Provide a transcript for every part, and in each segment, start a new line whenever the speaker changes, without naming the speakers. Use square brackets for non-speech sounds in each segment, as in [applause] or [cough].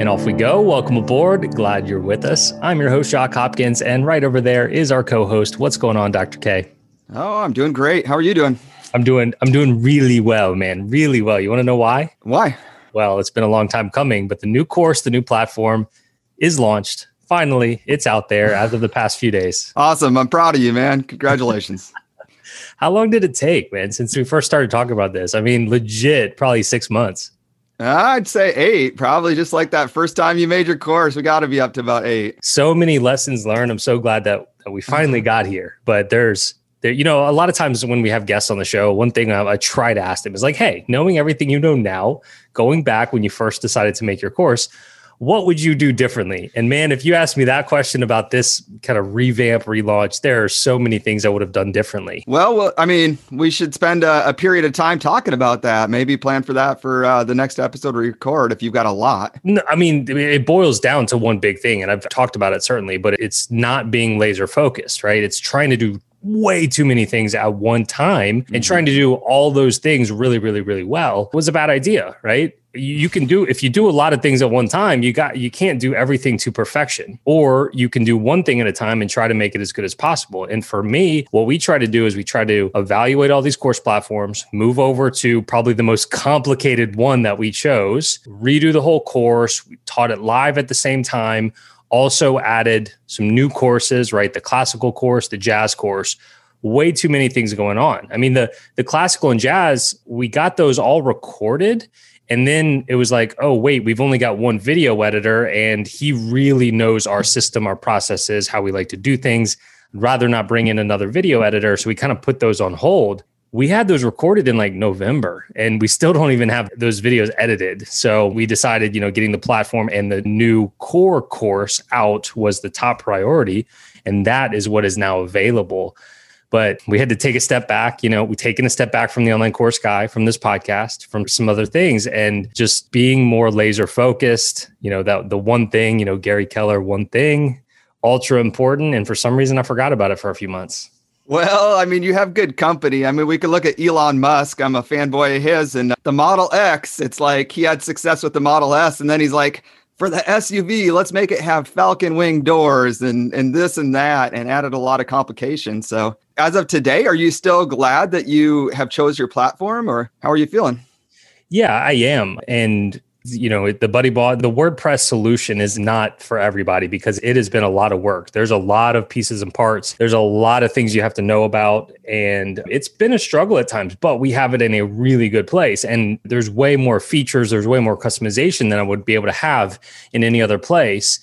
And off we go. Welcome aboard. Glad you're with us. I'm your host, Jacques Hopkins, and right over there is our co-host. What's going on, Dr. K?
Oh, I'm doing great. How are you doing?
I'm doing I'm doing really well, man. Really well. You want to know why?
Why?
Well, it's been a long time coming, but the new course, the new platform is launched. Finally, it's out there as of the past few days.
Awesome. I'm proud of you, man. Congratulations. [laughs] [laughs]
How long did it take, man, since we first started talking about this? I mean, legit, probably six months.
I'd say eight, probably just like that first time you made your course. We got to be up to about eight.
So many lessons learned. I'm so glad that, that we finally got here. But there's, there, you know, a lot of times when we have guests on the show, one thing I, I try to ask them is like, hey, knowing everything you know now, going back when you first decided to make your course, what would you do differently? And man, if you asked me that question about this kind of revamp, relaunch, there are so many things I would have done differently.
Well, I mean, we should spend a, a, period of time talking about that. Maybe plan for that for uh, the next episode we record if you've got a lot.
No, I mean, it boils down to one big thing, and I've talked about it certainly, but it's not being laser focused, right? It's trying to do way too many things at one time and mm-hmm. trying to do all those things really really really well was a bad idea right you can do if you do a lot of things at one time you got you can't do everything to perfection or you can do one thing at a time and try to make it as good as possible and for me what we try to do is we try to evaluate all these course platforms move over to probably the most complicated one that we chose redo the whole course we taught it live at the same time also added some new courses, right? The classical course, the jazz course. Way too many things going on. I mean, the the classical and jazz, we got those all recorded. And then it was like, oh, wait, we've only got one video editor, and he really knows our system, our processes, how we like to do things. I'd rather not bring in another video editor. So we kind of put those on hold we had those recorded in like November and we still don't even have those videos edited. So we decided, you know, getting the platform and the new core course out was the top priority. And that is what is now available. But we had to take a step back. You know, we've taken a step back from the online course guy, from this podcast, from some other things, and just being more laser focused. You know, that the one thing, you know, Gary Keller, one thing, ultra important. And for some reason, I forgot about it for a few months.
Well, I mean, you have good company. I mean, we could look at Elon Musk. I'm a fanboy of his, and uh, the Model X. It's like he had success with the Model S, and then he's like, for the SUV, let's make it have Falcon wing doors and and this and that, and added a lot of complications. So, as of today, are you still glad that you have chose your platform, or how are you feeling?
Yeah, I am, and you know the BuddyBoss the wordpress solution is not for everybody because it has been a lot of work. There's a lot of pieces and parts. There's a lot of things you have to know about and it's been a struggle at times but we have it in a really good place. And there's way more features. There's way more customization than i would be able to have in any other place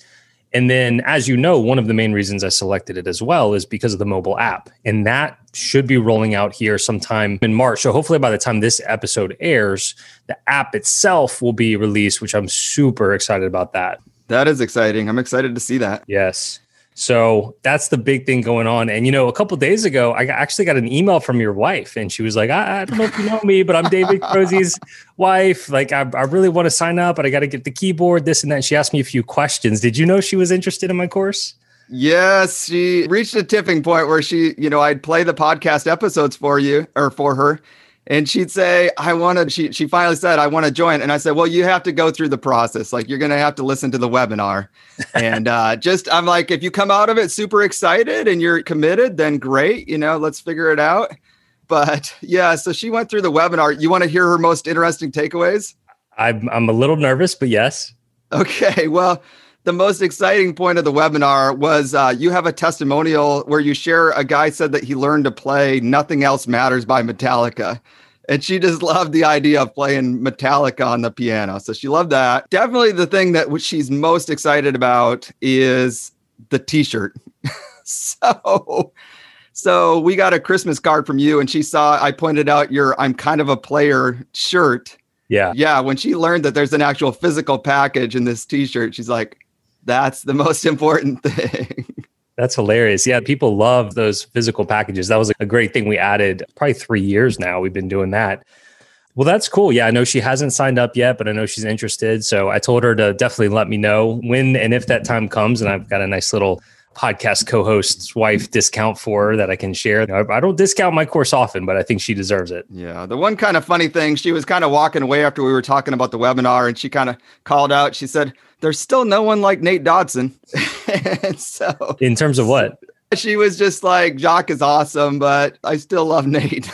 and then, as you know, one of the main reasons I selected it as well is because of the mobile app. And that should be rolling out here sometime in March. So, hopefully, by the time this episode airs, the app itself will be released, which I'm super excited about that.
That is exciting. I'm excited to see that.
Yes. So that's the big thing going on. And you know, a couple days ago, I actually got an email from your wife, and she was like, "I, I don't know if you know me, but I'm David Crozie's [laughs] wife. Like, I, I really want to sign up, but I got to get the keyboard, this and that." And she asked me a few questions. Did you know she was interested in my course?
Yes, she reached a tipping point where she, you know, I'd play the podcast episodes for you or for her, and she'd say i want to she, she finally said i want to join. And i said well you have to go through the process. Like you're going to have to listen to the webinar. [laughs] And uh, just i'm like if you come out of it super excited and you're committed then great you know let's figure it out. But yeah so she went through the webinar. You want to hear her most interesting takeaways?
I'm, I'm a little nervous but yes.
Okay well the most exciting point of the webinar was uh, you have a testimonial where you share a guy said that he learned to play Nothing Else Matters by Metallica. And she just [laughs] loved the idea of playing Metallica on the piano. So she loved that. Definitely the thing that she's most excited about is the t-shirt. [laughs] so so we got a Christmas card from you and she saw I pointed out your I'm kind of a player shirt
Yeah.
Yeah. When she learned that there's an actual physical package in this t shirt, she's like, that's the most important [laughs] thing.
That's hilarious. Yeah, people love those physical packages. That was a great thing we added probably three years now. We've been doing that. Well, that's cool. Yeah, I know she hasn't signed up yet, but I know she's interested. So I told her to definitely let me know when and if that time comes. And I've got a nice little podcast co-host's wife discount for that I can share. I don't discount my course often, but I think she deserves it.
Yeah. The one kind of funny thing, she was kind of walking away after we were talking about the webinar and she kind of called out, she said, There's still no one like Nate Dodson. [laughs] and
so in terms of what?
She was just like, Jacques is awesome, but I still love Nate.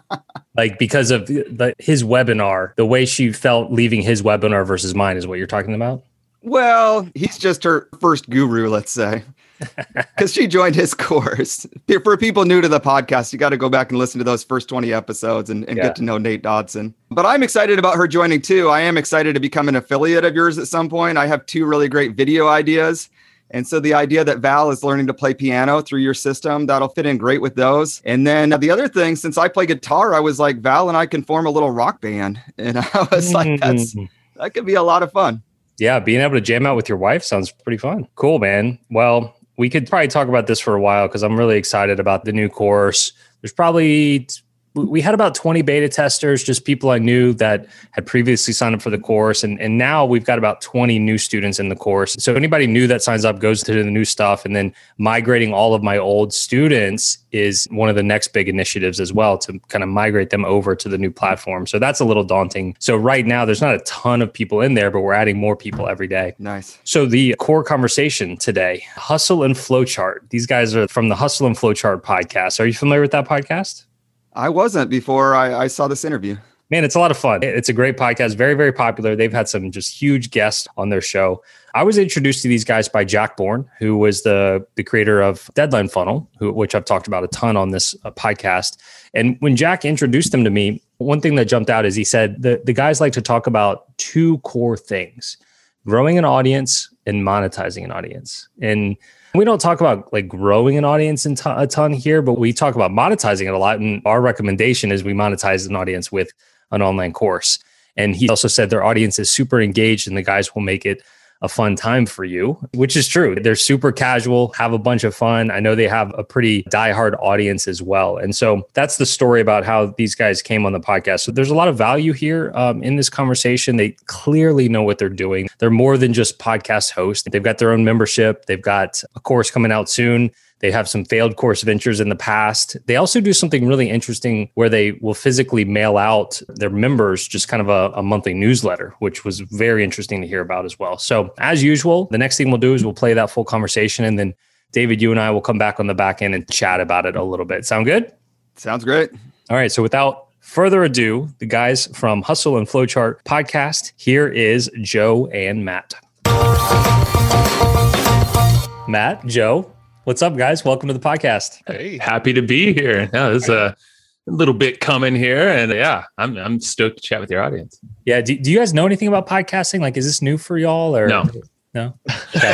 [laughs]
like because of the, his webinar, the way she felt leaving his webinar versus mine is what you're talking about?
Well, he's just her first guru, let's say [laughs] because she joined his course. For people new to the podcast, you got to go back and listen to those first 20 episodes and, and yeah. get to know Nate Dodson. But I'm excited about her joining too. I am excited to become an affiliate of yours at some point. I have two really great video ideas. And so the idea that Val is learning to play piano through your system, that'll fit in great with those. And then the other thing, since I play guitar, I was like, Val and I can form a little rock band. And [laughs] I was like, that's mm. that could be a lot of fun.
Yeah, being able to jam out with your wife sounds pretty fun. Cool, man. Well, we could probably talk about this for a while because I'm really excited about the new course. There's probably we had about 20 beta testers, just people I knew that had previously signed up for the course. And, and now we've got about 20 new students in the course. So anybody new that signs up goes to the new stuff. And then migrating all of my old students is one of the next big initiatives as well to kind of migrate them over to the new platform. So that's a little daunting. So right now there's not a ton of people in there, but we're adding more people every day.
Nice.
So the core conversation today, hustle and flowchart. These guys are from the hustle and flowchart podcast. Are you familiar with that podcast?
I wasn't before I, I saw this interview.
Man, it's a lot of fun. It's a great podcast, very, very popular. They've had some just huge guests on their show. I was introduced to these guys by Jack Born, who was the the creator of Deadline Funnel, who, which I've talked about a ton on this uh, podcast. And when Jack introduced them to me, one thing that jumped out is he said the, the guys like to talk about two core things growing an audience and monetizing an audience. And we don't talk about like growing an audience in t- a ton here, but we talk about monetizing it a lot. And our recommendation is we monetize an audience with an online course. And he also said their audience is super engaged and the guys will make it a fun time for you, which is true. They're super casual, have a bunch of fun. I know they have a pretty diehard audience as well. And so that's the story about how these guys came on the podcast. So there's a lot of value here um, in this conversation. They clearly know what they're doing. They're more than just podcast hosts, they've got their own membership, they've got a course coming out soon. They have some failed course ventures in the past. They also do something really interesting where they will physically mail out their members just kind of a, a, monthly newsletter, which was very interesting to hear about as well. So, as usual, the next thing we'll do is we'll play that full conversation and then David, you and I will come back on the back end and chat about it a little bit. Sound good?
Sounds great.
All right. So, without further ado, the guys from Hustle and Flowchart podcast, here is Joe and Matt. Matt, Joe, What's up, guys? Welcome to the podcast.
Hey, happy to be here. Yeah, there's a little bit coming here, and yeah, I'm I'm stoked to chat with your audience.
Yeah, do, do you guys know anything about podcasting? Like, is this new for y'all or
no?
No.
Okay.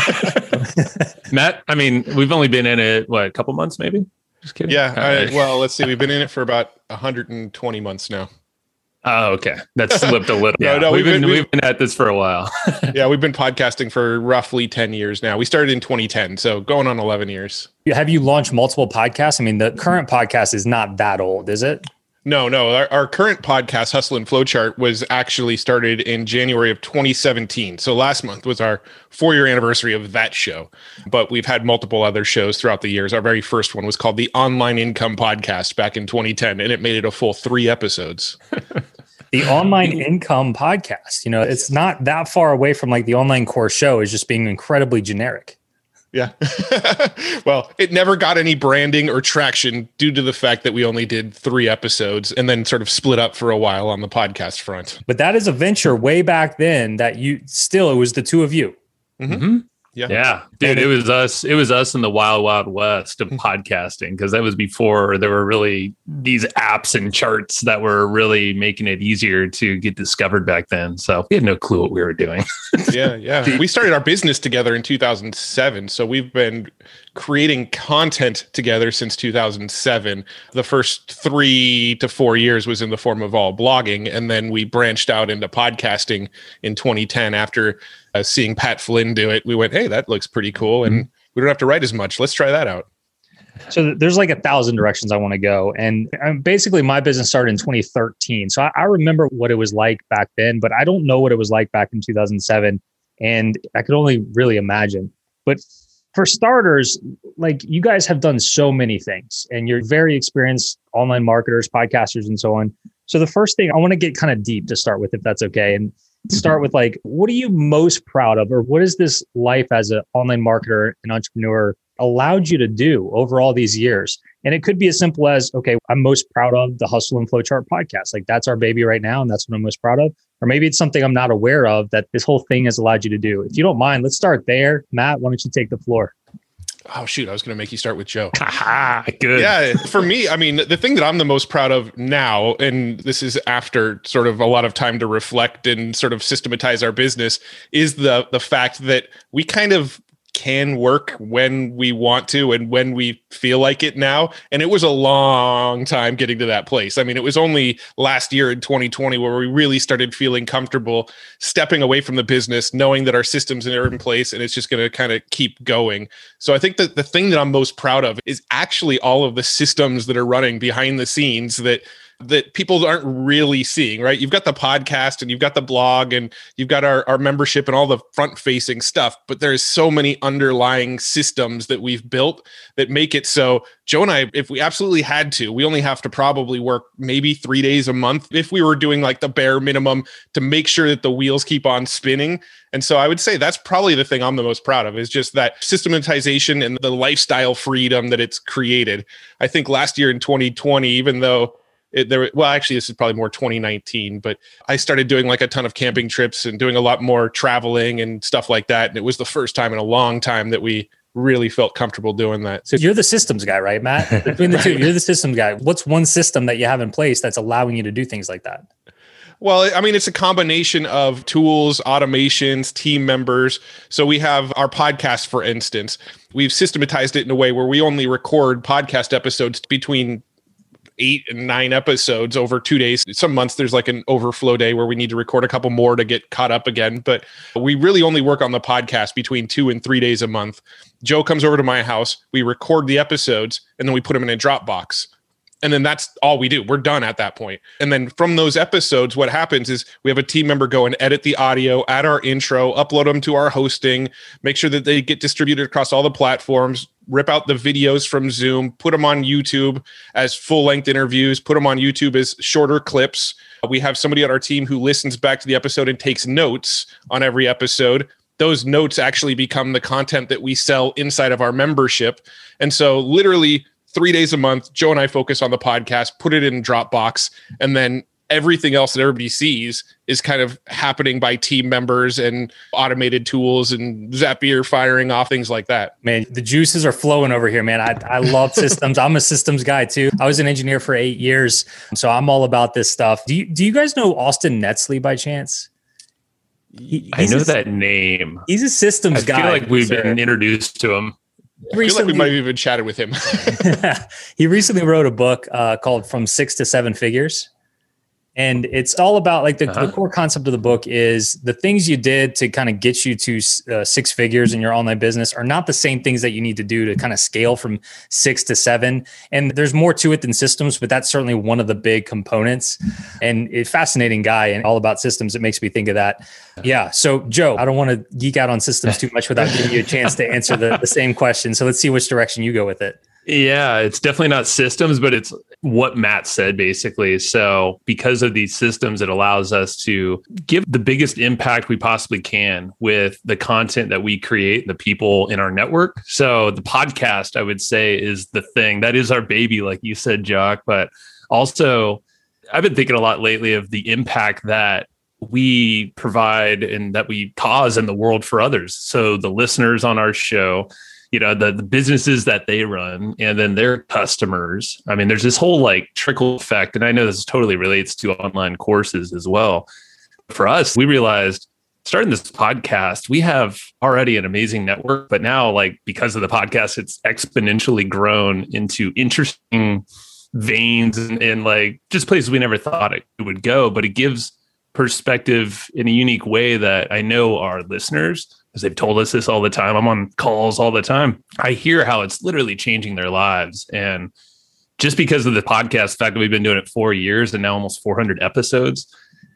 [laughs] Matt, I mean, we've only been in it what a couple months, maybe.
Just kidding. Yeah. I, well, let's see. We've been in it for about 120 months now.
Oh, okay. That slipped a little. [laughs] no, yeah. no, we've, we've been, we've, we've been at this for a while. [laughs]
yeah, we've been podcasting for roughly 10 years now. We started in 2010, so going on 11 years.
Have you launched multiple podcasts? I mean, the current podcast is not that old, is it?
No, no. Our, our, current podcast, Hustle and Flowchart, was actually started in January of 2017. So last month was our four year anniversary of that show. But we've had multiple other shows throughout the years. Our very first one was called the Online Income Podcast back in 2010, and it made it a full three episodes. [laughs]
the online income podcast, you know, it's not that far away from like the online course show, is just being incredibly generic.
Yeah. [laughs] well, it never got any branding or traction due to the fact that we only did three episodes and then sort of split up for a while on the podcast front.
But that is a venture way back then that you still, it was the two of you.
Mm-hmm.
Yeah.
Yeah, dude, it was us. It was us in the wild, wild west of mm-hmm. podcasting because that was before there were really these apps and charts that were really making it easier to get discovered back then. So we had no clue what we were doing. [laughs]
yeah, yeah. [laughs] We started our business together in 2007, so we've been creating content together since 2007. The first 3 to 4 years was in the form of all blogging and then we branched out into podcasting in 2010 after uh, seeing Pat Flynn do it. We went, "Hey, that looks pretty cool and we don't have to write as much. Let's try that out."
So there's like a thousand directions I want to go. And um, basically, my business started in 2013. So I, I remember what it was like back then, but I don't know what it was like back in 2007. And I could only really imagine. But for starters, like you guys have done so many things and you're very experienced online marketers, podcasters, and so on. So the first thing I want to get kind of deep to start with, if that's okay. And start mm-hmm. with like, what are you most proud of, or what is this life as an online marketer and entrepreneur allowed you to do over all these years? And it could be as simple as, okay, I'm most proud of the Hustle and Flowchart podcast. Like that's our baby right now. And that's what I'm most proud of. Or maybe it's something I'm not aware of that this whole thing has allowed you to do. If you don't mind, let's start there. Matt, why don't you take the floor?
Oh shoot, I was going to make you start with Joe. [laughs]
Good.
Yeah, for me, I mean, the thing that I'm the most proud of now, and this is after sort of a lot of time to reflect and sort of systematize our business, is the the fact that we kind of can work when we want to and when we feel like it now. And it was a long time getting to that place. I mean, it was only last year in 2020 where we really started feeling comfortable stepping away from the business, knowing that our systems are in place and it's just going to kind of keep going. So I think that the thing that I'm most proud of is actually all of the systems that are running behind the scenes that that people aren't really seeing, right? You've got the podcast and you've got the blog and you've got our, our membership and all the front facing stuff, but there's so many underlying systems that we've built that make it so Joe and I, if we absolutely had to, we only have to probably work maybe three days a month if we were doing like the bare minimum to make sure that the wheels keep on spinning. And so I would say that's probably the thing I'm the most proud of is just that systematization and the lifestyle freedom that it's created. I think last year in 2020, even though it, there well actually this is probably more 2019 but i started doing like a ton of camping trips and doing a lot more traveling and stuff like that and it was the first time in a long time that we really felt comfortable doing that
So you're the systems guy, right, Matt? [laughs] Between the two, you're the systems guy. What's one system that you have in place that's allowing you to do things like that?
Well, I mean, it's a combination of tools, automations, team members. So we have our podcast, for instance. We've systematized it in a way where we only record podcast episodes between eight and nine episodes over two days. Some months there's like an overflow day where we need to record a couple more to get caught up again. But we really only work on the podcast between two and three days a month. Joe comes over to my house, we record the episodes, and then we put them in a Dropbox and then that's all we do. We're done at that point. And then from those episodes, what happens is we have a team member go and edit the audio, add our intro, upload them to our hosting, make sure that they get distributed across all the platforms, rip out the videos from Zoom, put them on YouTube as full length interviews, put them on YouTube as shorter clips. We have somebody on our team who listens back to the episode and takes notes on every episode those notes actually become the content that we sell inside of our membership. And so, literally, three days a month, Joe and I focus on the podcast, put it in Dropbox, and then everything else that everybody sees is kind of happening by team members and automated tools and Zapier firing off things like that.
Man, the juices are flowing over here, man. I, I love [laughs] systems. I'm a systems guy too. I was an engineer for eight years, so I'm all about this stuff. Do you, do you guys know Austin Netzley by chance?
He, I know a, that name.
He's a systems
I
guy.
I feel like we've sir. been introduced to him.
I feel like we might have even chatted with him. [laughs]
he recently wrote a book uh, called From Six to Seven Figures and it's all about like the, uh-huh. the, core concept of the book is the things you did to kind of get you to uh, six figures in your online business are not the same things that you need to do to kind of scale from six to seven. And there's more to it than systems but that's certainly one of the big components. And a fascinating guy and all about systems it makes me think of that. Yeah. So joe i don't want to geek out on systems too much without giving you a chance to answer the, the same question. So let's see which direction you go with it.
Yeah, it's definitely not systems, but it's what Matt said basically. So, because of these systems, it allows us to give the biggest impact we possibly can with the content that we create and the people in our network. So, the podcast, I would say, is the thing that is our baby, like you said, Jacques. But also, I've been thinking a lot lately of the impact that we provide and that we cause in the world for others. So the listeners on our show, you know, the, the businesses that they run and then their customers. I mean, there's this whole like trickle effect. And I know this totally relates to online courses as well. For us, we realized starting this podcast, we have already an amazing network, but now, like, because of the podcast, it's exponentially grown into interesting veins and, and like just places we never thought it would go. But it gives perspective in a unique way that I know our listeners, because they've told us this all the time. I'm on calls all the time. I hear how it's literally changing their lives. And just because of the podcast, the fact that we've been doing it four years and now almost 400 episodes,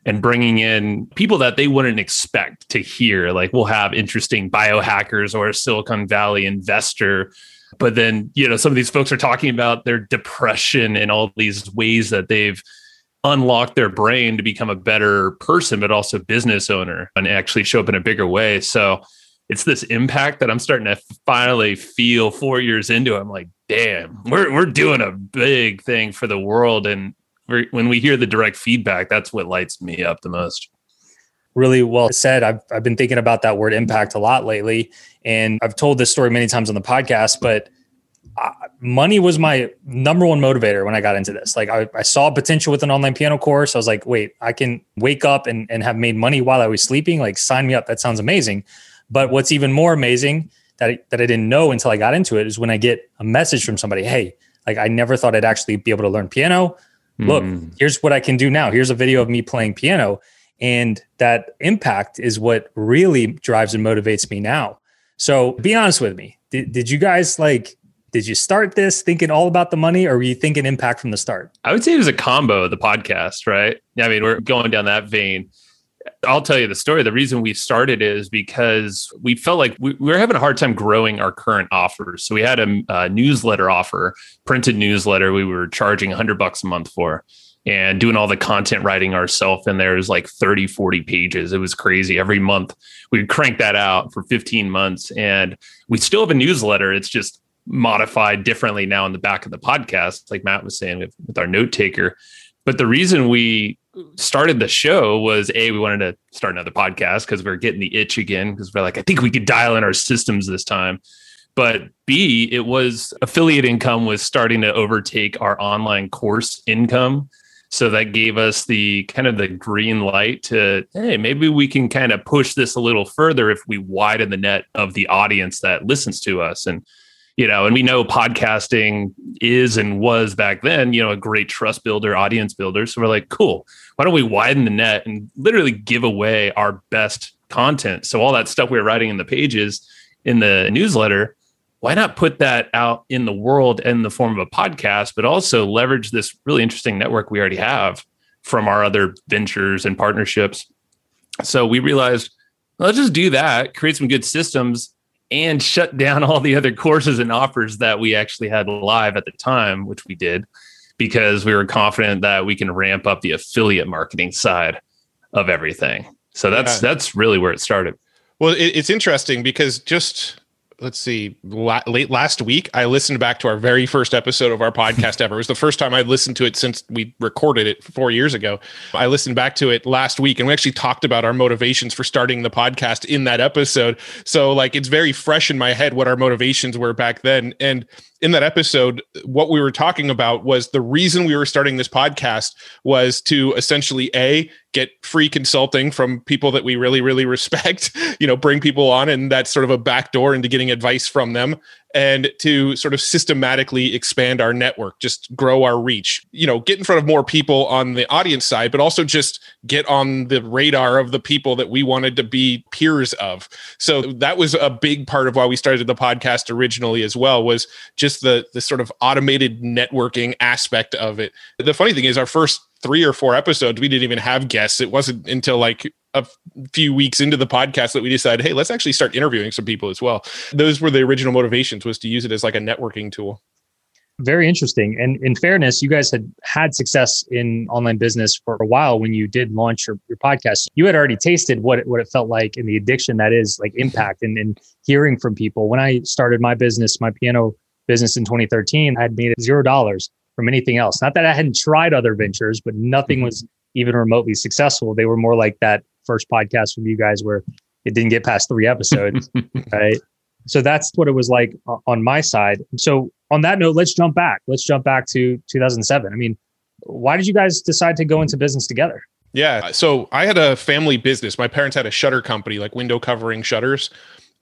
and bringing in people that they wouldn't expect to hear. Like we'll have interesting biohackers or a Silicon Valley investor. But then, you know, some of these folks are talking about their depression and all these ways that they've unlock their brain to become a better person, but also business owner and actually show up in a bigger way. So it's this impact that I'm starting to finally feel four years into. I'm like, damn, we're we're doing a big thing for the world. And when we hear the direct feedback, that's what lights me up the most.
Really well said. I've I've been thinking about that word impact a lot lately, and I've told this story many times on the podcast, but money was my number one motivator when I got into this. Like I, I, saw potential with an online piano course. I was like, wait, I can wake up and, and have made money while I was sleeping. Like sign me up. That sounds amazing. But what's even more amazing that I, that I didn't know until I got into it is when I get a message from somebody, hey, like I never thought I'd actually be able to learn piano. Look, mm. here's what I can do now. Here's a video of me playing piano. And that impact is what really drives and motivates me now. So be honest with me. Did, did you guys like did you start this thinking all about the money or were you thinking impact from the start?
I would say it was a combo of the podcast, right? I mean, we're going down that vein. I'll tell you the story. The reason we started is because we felt like we, we were having a hard time growing our current offers. So we had a, a newsletter offer, printed newsletter we were charging 100 bucks a month for and doing all the content writing ourselves and there's like 30 40 pages it was crazy every month we would crank that out for 15 months and we still have a newsletter it's just modified differently now in the back of the podcast, like Matt was saying with, with our note taker. But the reason we started the show was a we wanted to start another podcast because we are getting the itch again because we're like I think we could dial in our systems this time. But B, it was affiliate income was starting to overtake our online course income. So that gave us the kind of the green light to, hey, maybe we can kind of push this a little further if we widen the net of the audience that listens to us. And you know, and we know podcasting is and was back then, you know, a great trust builder, audience builder. So we're like, cool, why don't we widen the net and literally give away our best content? So all that stuff we were writing in the pages in the newsletter, why not put that out in the world in the form of a podcast, but also leverage this really interesting network we already have from our other ventures and partnerships? So we realized, let's just do that, create some good systems and shut down all the other courses and offers that we actually had live at the time, which we did because we were confident that we can ramp up the affiliate marketing side of everything. So that's yeah. that's really where it started.
Well, it, it's interesting because just let's see, la- late last week, I listened back to our very first episode of our podcast [laughs] ever. It was the first time I'd listened to it since we recorded it four years ago. I listened back to it last week and we actually talked about our motivations for starting the podcast in that episode. So, like, it's very fresh in my head what our motivations were back then. And in that episode, what we were talking about was the reason we were starting this podcast was to essentially A, get free consulting from people that we really, really [laughs] respect, you know, bring people on, and that's sort of a backdoor into getting advice from them and to sort of systematically expand our network, just grow our reach, you know, get in front of more people on the audience side, but also just get on the radar of the people that we wanted to be peers of. So that was a big part of why we started the podcast originally as well was just the the sort of automated networking aspect of it. The funny thing is our first three or four episodes, we didn't even have guests. It wasn't until like a few weeks into the podcast that we decided, hey, let's actually start interviewing some people as well. Those were the original motivations was to use it as like a networking tool.
Very interesting. And in fairness, you guys had had success in online business for a while when you did launch your, your podcast. You had already tasted what it, what it felt like and the addiction that is like impact and, and hearing from people. When I started my business, my piano business in 2013, I had made zero dollars from anything else. Not that I hadn't tried other ventures, but nothing mm-hmm. was even remotely successful. They were more like that first podcast from you guys where it didn't get past three episodes, [laughs] right? So that's what it was like on my side. So on that note, let's jump back. Let's jump back to 2007. I mean, why did you guys decide to go into business together?
Yeah. So I had a family business. My parents had a shutter company, like window covering shutters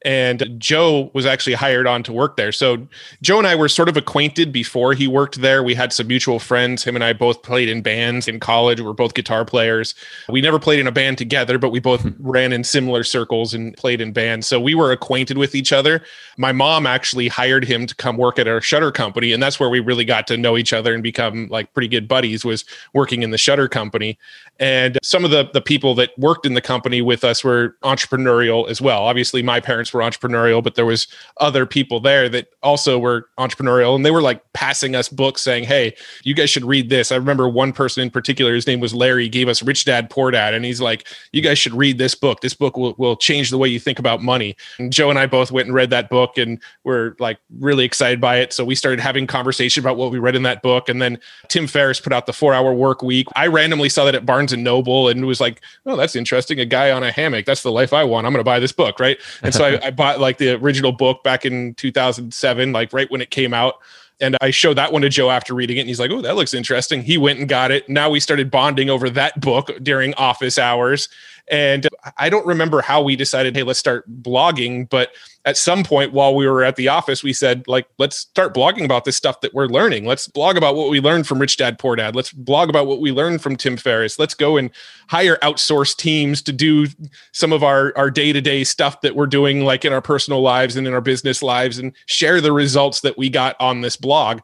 and Joe was actually hired on to work there. So Joe and I were sort of acquainted before he worked there. We had some mutual friends. Him and I both played in bands in college. We were both guitar players. We never played in a band together, but we both hmm. ran in similar circles and played in bands. So we were acquainted with each other. My mom actually hired him to come work at our shutter company, and that's where we really got to know each other and become like pretty good buddies. Was working in the shutter company, and some of the the people that worked in the company with us were entrepreneurial as well. Obviously, my parents were entrepreneurial, but there was other people there that also were entrepreneurial, and they were like passing us books saying, "Hey, you guys should read this." I remember one person in particular, his name was Larry, gave us Rich Dad Poor Dad, and he's like, "You guys should read this book. This book will will change the way you think about money." And Joe and I both went and read that book, and we're like really excited by it. So we started having conversation about what we read in that book, and then Tim Ferriss put out the Four Hour Work Week. I randomly saw that at Barnes and Noble, and was like, "Oh, that's interesting. A guy on a hammock. That's the life I want. I'm going to buy this book, right?" And so I, [laughs] I bought like the original book back in 2007, like right when it came out. And I showed that one to Joe after reading it. And he's like, Oh, that looks interesting. He went and got it. Now we started bonding over that book during office hours. And I don't remember how we decided, hey, let's start blogging. But at some point while we were at the office, we said, like, let's start blogging about this stuff that we're learning. Let's blog about what we learned from Rich Dad Poor Dad. Let's blog about what we learned from Tim Ferriss. Let's go and hire outsourced teams to do some of our, our day-to-day stuff that we're doing, like in our personal lives and in our business lives, and share the results that we got on this blog.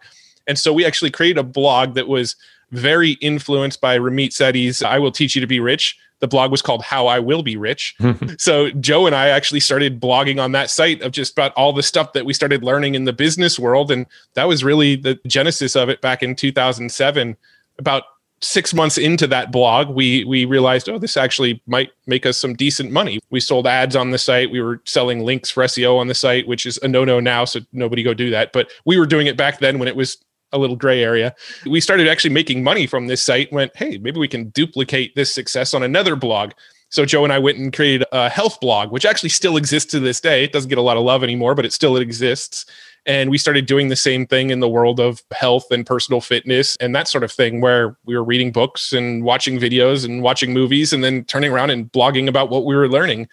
And so we actually created a blog that was very influenced by Ramit Sethi's I Will Teach You to Be Rich the blog was called How I Will Be Rich. [laughs] so Joe and I actually started blogging on that site of just about all the stuff that we started learning in the business world. And that was really the genesis of it back in 2007. About six months into that blog, we we realized, oh, this actually might make us some decent money. We sold ads on the site. We were selling links for SEO on the site, which is a no-no now, so nobody go do that. But we were doing it back then when it was a little gray area. We started actually making money from this site. Went, hey, maybe we can duplicate this success on another blog. So Joe and I went and created a health blog, which actually still exists to this day. It doesn't get a lot of love anymore, but it still exists. And we started doing the same thing in the world of health and personal fitness and that sort of thing, where we were reading books and watching videos and watching movies, and then turning around and blogging about what we were learning.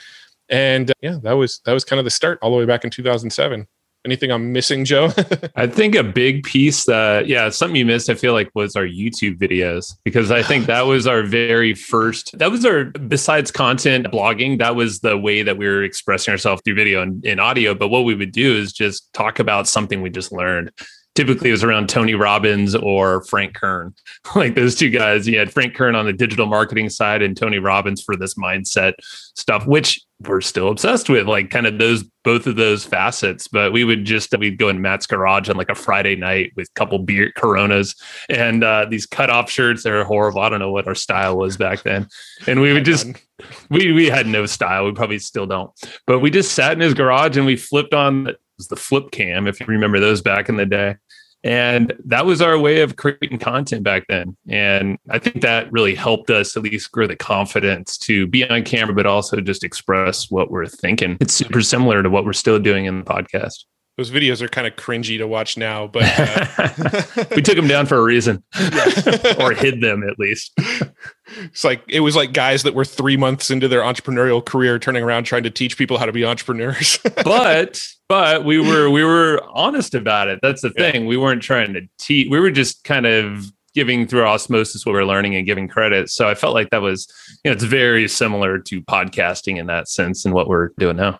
And uh, yeah, that was that was kind of the start all the way back in 2007. Anything I'm missing, Joe? [laughs]
I think a big piece that, yeah, something you missed, I feel like, was our YouTube videos because I think that was our very first, that was our, besides content blogging, that was the way that we were expressing ourselves through video and, and audio. But what we would do is just talk about something we just learned typically it was around Tony Robbins or Frank Kern. [laughs] like those two guys, you had Frank Kern on the digital marketing side and Tony Robbins for this mindset stuff, which we're still obsessed with, like kind of those both of those facets. But we would just we'd go in Matt's garage on like a Friday night with a couple beer coronas and uh, these cut off shirts. They're horrible. I don't know what our style was back then. And we would just [laughs] we we had no style. We probably still don't. But we just sat in his garage and we flipped on was the flip cam, if you remember those back in the day. And that was our way of creating content back then. And I think that really helped us at least grow the confidence to be on camera, but also just express what we're thinking. It's super similar to what we're still doing in the podcast
those videos are kind of cringy to watch now, but
uh, [laughs] we took them down for a reason, or hid them at least.
It's like it was like guys that were three months into their entrepreneurial career, turning around trying to teach people how to be entrepreneurs. [laughs]
but but we were we were honest about it. That's the thing. Yeah. We weren't trying to teach. We were just kind of giving through osmosis what we we're learning and giving credit. So I felt like that was you know it's very similar to podcasting in that sense and what we're doing now.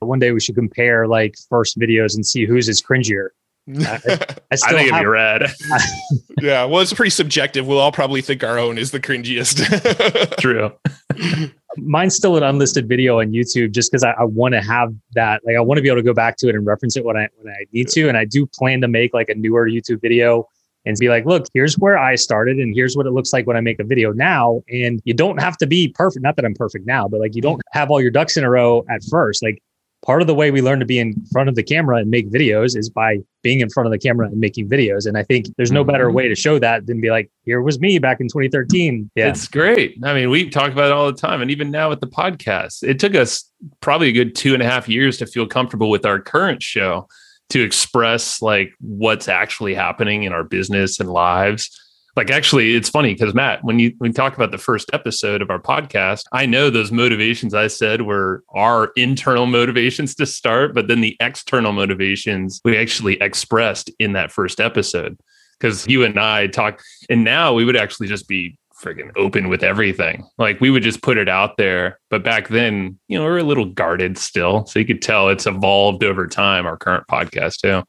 One day we should compare like first videos and see whose is cringier.
I, I, [laughs] I think have, it'd be rad. [laughs]
yeah, well, it's pretty subjective. We'll all probably think our own is the cringiest. [laughs]
True.
Mine's still an unlisted video on YouTube just because I, I want to have that. Like, I want to be able to go back to it and reference it when I when I need to. And I do plan to make like a newer YouTube video and be like, look, here's where I started, and here's what it looks like when I make a video now. And you don't have to be perfect. Not that I'm perfect now, but like you don't have all your ducks in a row at first. Like part of the way we learn to be in front of the camera and make videos is by being in front of the camera and making videos. And I think there's no better mm-hmm. way to show that than be like, here was me back in 2013.
Yeah. It's great. I mean, we talk about it all the time. And even now with the podcast, it took us probably a good two and a half years to feel comfortable with our current show to express like what's actually happening in our business and lives like actually it's funny because matt when you when you talk about the first episode of our podcast i know those motivations i said were our internal motivations to start but then the external motivations we actually expressed in that first episode. Because you and i talk and now we would actually just be freaking open with everything. Like we would just put it out there but back then you know we are a little guarded still so you could tell it's evolved over time our current podcast too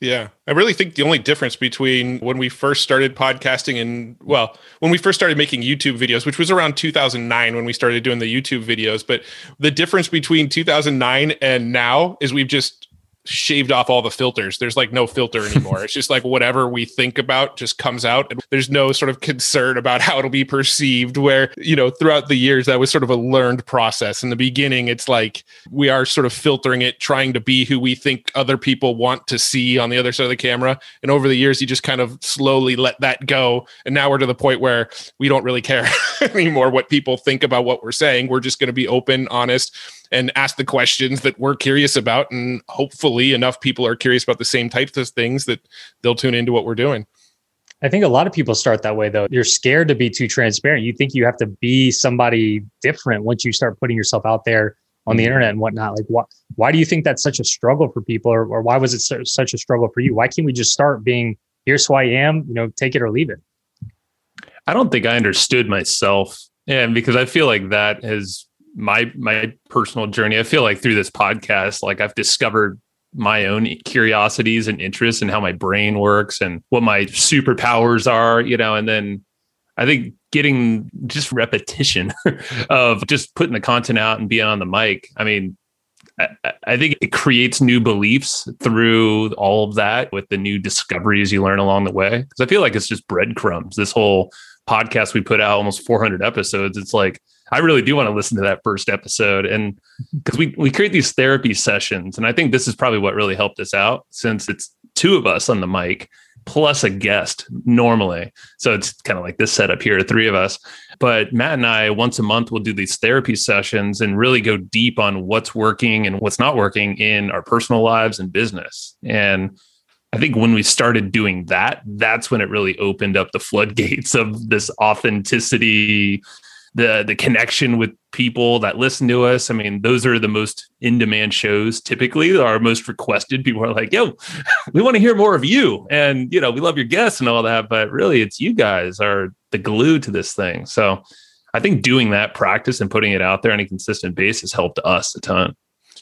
yeah. I really think the only difference between when we first started podcasting and, well, when we first started making YouTube videos, which was around 2009 when we started doing the YouTube videos, but the difference between 2009 and now is we've just shaved off all the filters. There's like no filter anymore. it's just like whatever we think about just comes out. And there's no sort of concern about how it'll be perceived. Where, you know, throughout the years, that was sort of a learned process. In the beginning, it's like we are sort of filtering it, trying to be who we think other people want to see on the other side of the camera. And over the years, you just kind of slowly let that go. And now we're to the point where we don't really care [laughs] anymore what people think about what we're saying. We're just going to be open, honest, and ask the questions that we're curious about. And hopefully, enough people are curious about the same types of things that they'll tune into what we're doing.
I think a lot of people start that way though. You're scared to be too transparent. You think you have to be somebody different once you start putting yourself out there on the mm-hmm. internet and whatnot. Like, why, why do you think that's such a struggle for people, or, or why was it so, such a struggle for you? Why can't we just start being, here's who I am, you know, take it or leave it?
I don't think I understood myself. And because I feel like that has my my personal journey. I feel like through this podcast, like I've discovered my own curiosities and interests and how my brain works and what my superpowers are, you know, and then I think getting just repetition [laughs] of just putting the content out and being on the mic. I mean, I, I think it creates new beliefs through all of that with the new discoveries you learn along the way. Because I feel like it's just breadcrumbs. This whole podcast we put out almost 400 episodes. It's like I really do want to listen to that first episode. And [laughs] because we, we create these therapy sessions. And I think this is probably what really helped us out since it's two of us on the mic plus a guest normally. So it's kind of like this setup here, three of us. But Matt and I, once a month, will do these therapy sessions and really go deep on what's working and what's not working in our personal lives and business. And I think when we started doing that, that's when it really opened up the floodgates of this authenticity the the connection with people that listen to us. I mean, those are the most in demand shows. Typically, our most requested. People are like, "Yo, [laughs] we want to hear more of you," and you know, we love your guests and all that. But really, it's you guys are the glue to this thing. So, I think doing that practice and putting it out there on a consistent basis helped us a ton.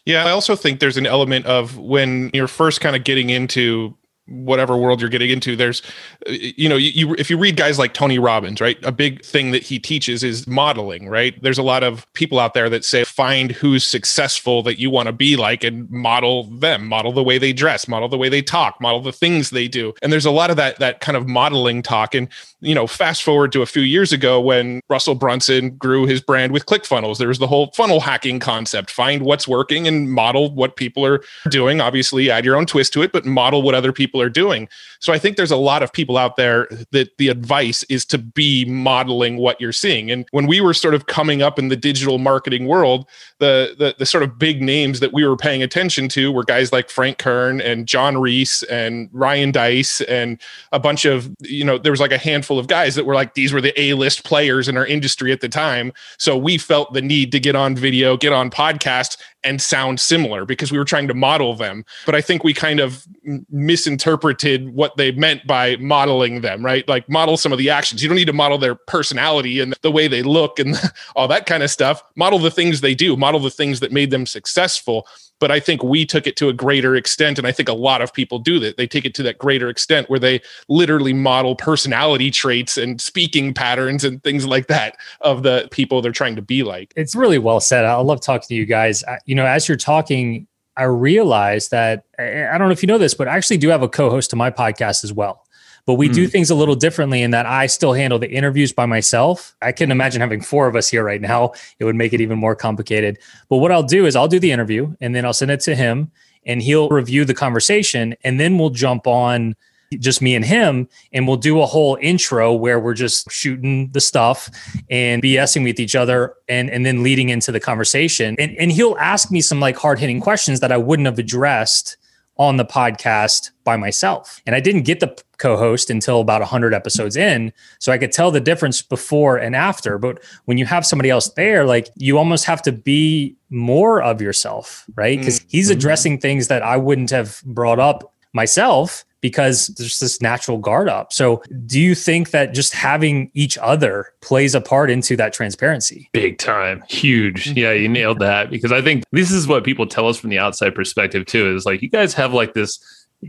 Yeah, I also think there's an element of when you're first kind of getting into whatever world you're getting into there's uh, you know you, you, if you read guys like tony robbins right a big thing that he teaches is modeling right? There's a lot of people out there that say find who's successful that you want to be like and model them model the way they dress model the way they talk model the things they do. And there's a lot of that that kind of modeling talk. And you know fast forward to a few years ago when russell brunson grew his brand with clickfunnels there was the whole funnel hacking concept. Find what's working and model what people are doing. Obviously add your own twist to it but model what other people people are doing. So I think there's a lot of people out there that the advice is to be modeling what you're seeing. And when we were sort of coming up in the digital marketing world, the the, the sort of big names that we were paying attention to were guys like Frank Kern and John Reese and Ryan Deiss and a bunch of, you know, there was like a handful of guys that were like these were the A-list players in our industry at the time. So we felt the need to get on video, get on podcast and sound similar because we were trying to model them. But I think we kind of misinterpreted what they meant by modeling them, right? Like model some of the actions. You don't need to model their personality and the way they look and [laughs] all that kind of stuff. Model the things they do, model the things that made them successful but I think we took it to a greater extent. And I think a lot of people do that. They take it to that greater extent where they literally model personality traits and speaking patterns and things like that of the people they're trying to be like.
It's really well said. I love talking to you guys. You know, as you're talking, I realized that I don't know if you know this, but I actually do have a co host to my podcast as well. But we do
Hmm.
things a little differently in that I still handle the interviews by myself. I can imagine having four of us here right now. It would make it even more complicated. But what I'll do is I'll do the interview and then I'll send it to him and he'll review the conversation and then we'll jump on just me and him and we'll do a whole intro where we're just shooting the stuff and BSing with each other and and then leading into the conversation and and he'll ask me some like hard-hitting questions that I wouldn't have addressed on the podcast by myself. And I didn't get the co-host until about 100 episodes in, so I could tell the difference before and after. But when you have somebody else there, like you almost have to be more of yourself, right? Cuz he's
Mhm.
addressing things that I wouldn't have brought up myself because there's this natural guard up. So, do you think that just having each other plays a part into that transparency?
Big time. Huge. Yeah, you nailed that because I think this is what people tell us from the outside perspective too is like you guys have like this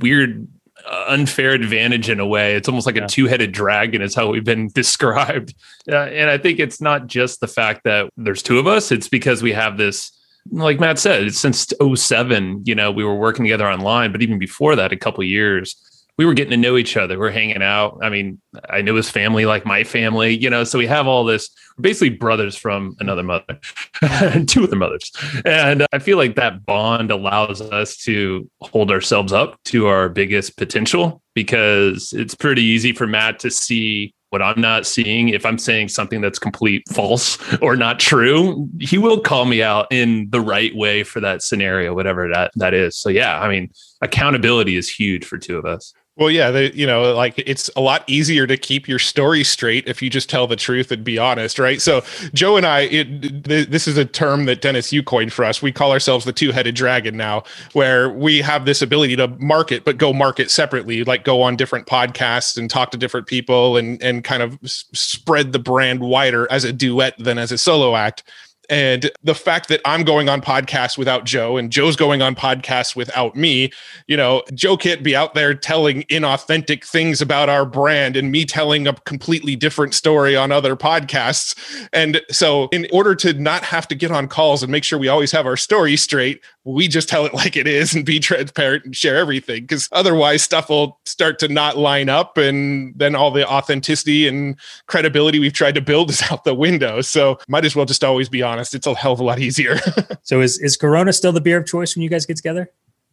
weird uh, unfair advantage in a way. It's almost like
Yeah.
a two-headed dragon is how we've been [laughs] described. Uh, and I think it's not just the fact that there's two of us, it's because we have this like Matt said, since 07, you know, we were working together online, but even before that a couple years we were getting to know each other. We're hanging out. I mean, I knew his family like my family, you know, so we have all this we're basically brothers from another mother, [laughs] two other mothers. And uh, I feel like that bond allows us to hold ourselves up to our biggest potential because it's pretty easy for Matt to see what I'm not seeing. If I'm saying something that's complete false [laughs] or not true, he will call me out in the right way for that scenario, whatever that that is. So yeah, I mean, accountability is huge for two of us.
Well, yeah, they, you know, like it's a lot easier to keep your story straight if you just tell the truth and be honest, right? So, Joe and I, it, th- this is a term that Dennis Yu coined for us. We call ourselves the two-headed dragon now, where we have this ability to market, but go market separately, like go on different podcasts and talk to different people and and kind of s- spread the brand wider as a duet than as a solo act. And the fact that I'm going on podcasts without Joe and Joe's going on podcasts without me, you know, Joe can't be out there telling inauthentic things about our brand and me telling a completely different story on other podcasts. And so, in order to not have to get on calls and make sure we always have our story straight, we just tell it [laughs] like it is and be transparent and share everything because otherwise stuff will start to not line up and then all the authenticity and credibility we've tried to build [laughs] is out the window. So might as well just always be honest. It's a hell of a lot easier. [laughs]
So, is is Corona still the beer of choice when you guys get together?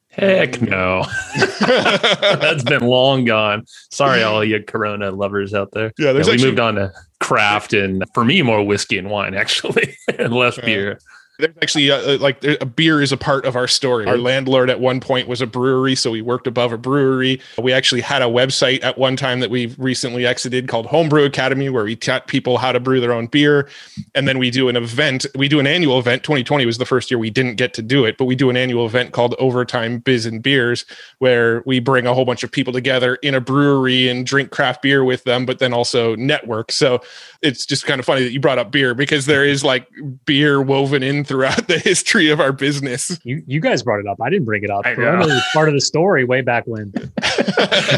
Heck no. That's been long gone. Sorry, all you Corona lovers out there.
Yeah, there's
we
actually-
moved on to craft and for me, more whiskey and wine actually, and less
Yeah.
beer.
There's actually uh, like a beer is a part of our story. Our landlord at one point was a brewery, so we worked above a brewery. We actually had a website at one time that we've recently exited called Homebrew Academy, where we taught people how to brew their own beer. And then we do an event. We do an annual event. 2020 was the first year we didn't get to do it, but we do an annual event called Overtime Biz and Beers, where we bring a whole bunch of people together in a brewery and drink craft beer with them, but then also network. So it's just kind of funny that you brought up beer because there is like beer woven in throughout the history of our business.
You you guys brought it up. I didn't bring it up.
I
Corona
know.
was part of the story way back when. [laughs]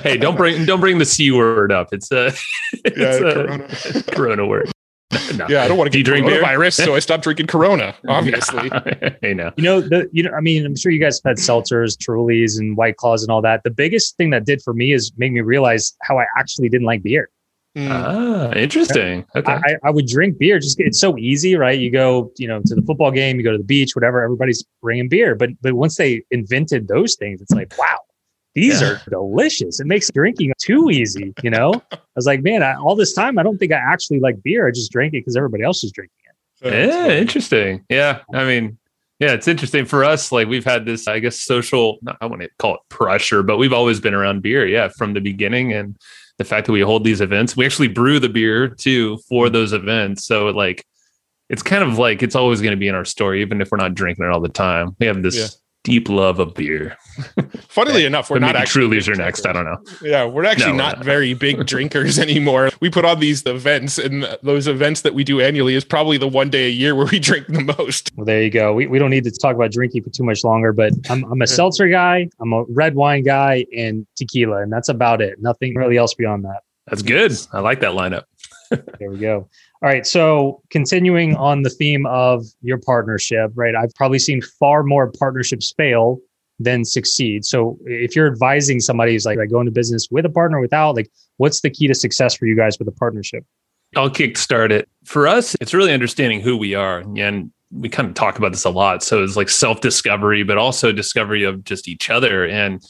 hey, don't bring don't bring the c word up. It's a [laughs] it's
Yeah,
a
Corona. [laughs]
Corona word. No.
Yeah, I don't want to
Do you
get
drink beer?
coronavirus, so I stopped drinking Corona. Obviously,
hey, no.
You know, the you know, I mean, I'm sure you guys have had seltzers, Trulies, and White Claws and all that. The biggest thing that did for me is make me realize how I actually didn't like beer.
Mm.
Ah, interesting. Okay.
I, I would drink beer. Just it's so easy, right? You go, you know, to the football game, you go to the beach, whatever. Everybody's bringing beer, but but once they invented those things, it's like, wow, these
Yeah.
are delicious. It makes drinking too easy. You know, [laughs] I was like, man, I, all this time, I don't think I actually like beer. I just drank it because everybody else is drinking it.
So
Yeah, interesting. Yeah, I mean, yeah, it's interesting for us. Like we've had this, I guess, social. I want to call it pressure, but we've always been around beer. Yeah, from the beginning, and the fact that we hold these events, we actually brew the beer too for hmm. those events. So like, it's kind of like it's always going to be in our story, even if we're not drinking it all the time. We have this
Yeah.
Deep love of beer.
Funnily enough, we're
But
not
maybe
actually
Trulies are next. I don't know.
Yeah, we're actually
No, we're
not,
not.
very big [laughs] drinkers anymore. We put on these events, and those events that we do annually is probably the one day a year where we [laughs] drink the most.
Well, there you go. We, we don't need to talk about drinking for too much longer, but I'm, I'm a seltzer guy, I'm a red wine guy, and tequila, and that's about it. Nothing really else beyond that.
That's good. I like that lineup. [laughs]
There we go. All right. So continuing on the theme of your partnership, right? I've probably seen far more partnerships fail than succeed. So if you're advising somebody who's like, like go into business with a partner without, like what's the key to success for you guys with a partnership?
I'll kickstart it. For us, it's really understanding who we are. And we kind of talk about this a lot. So it's like self discovery, but also discovery of just each other. And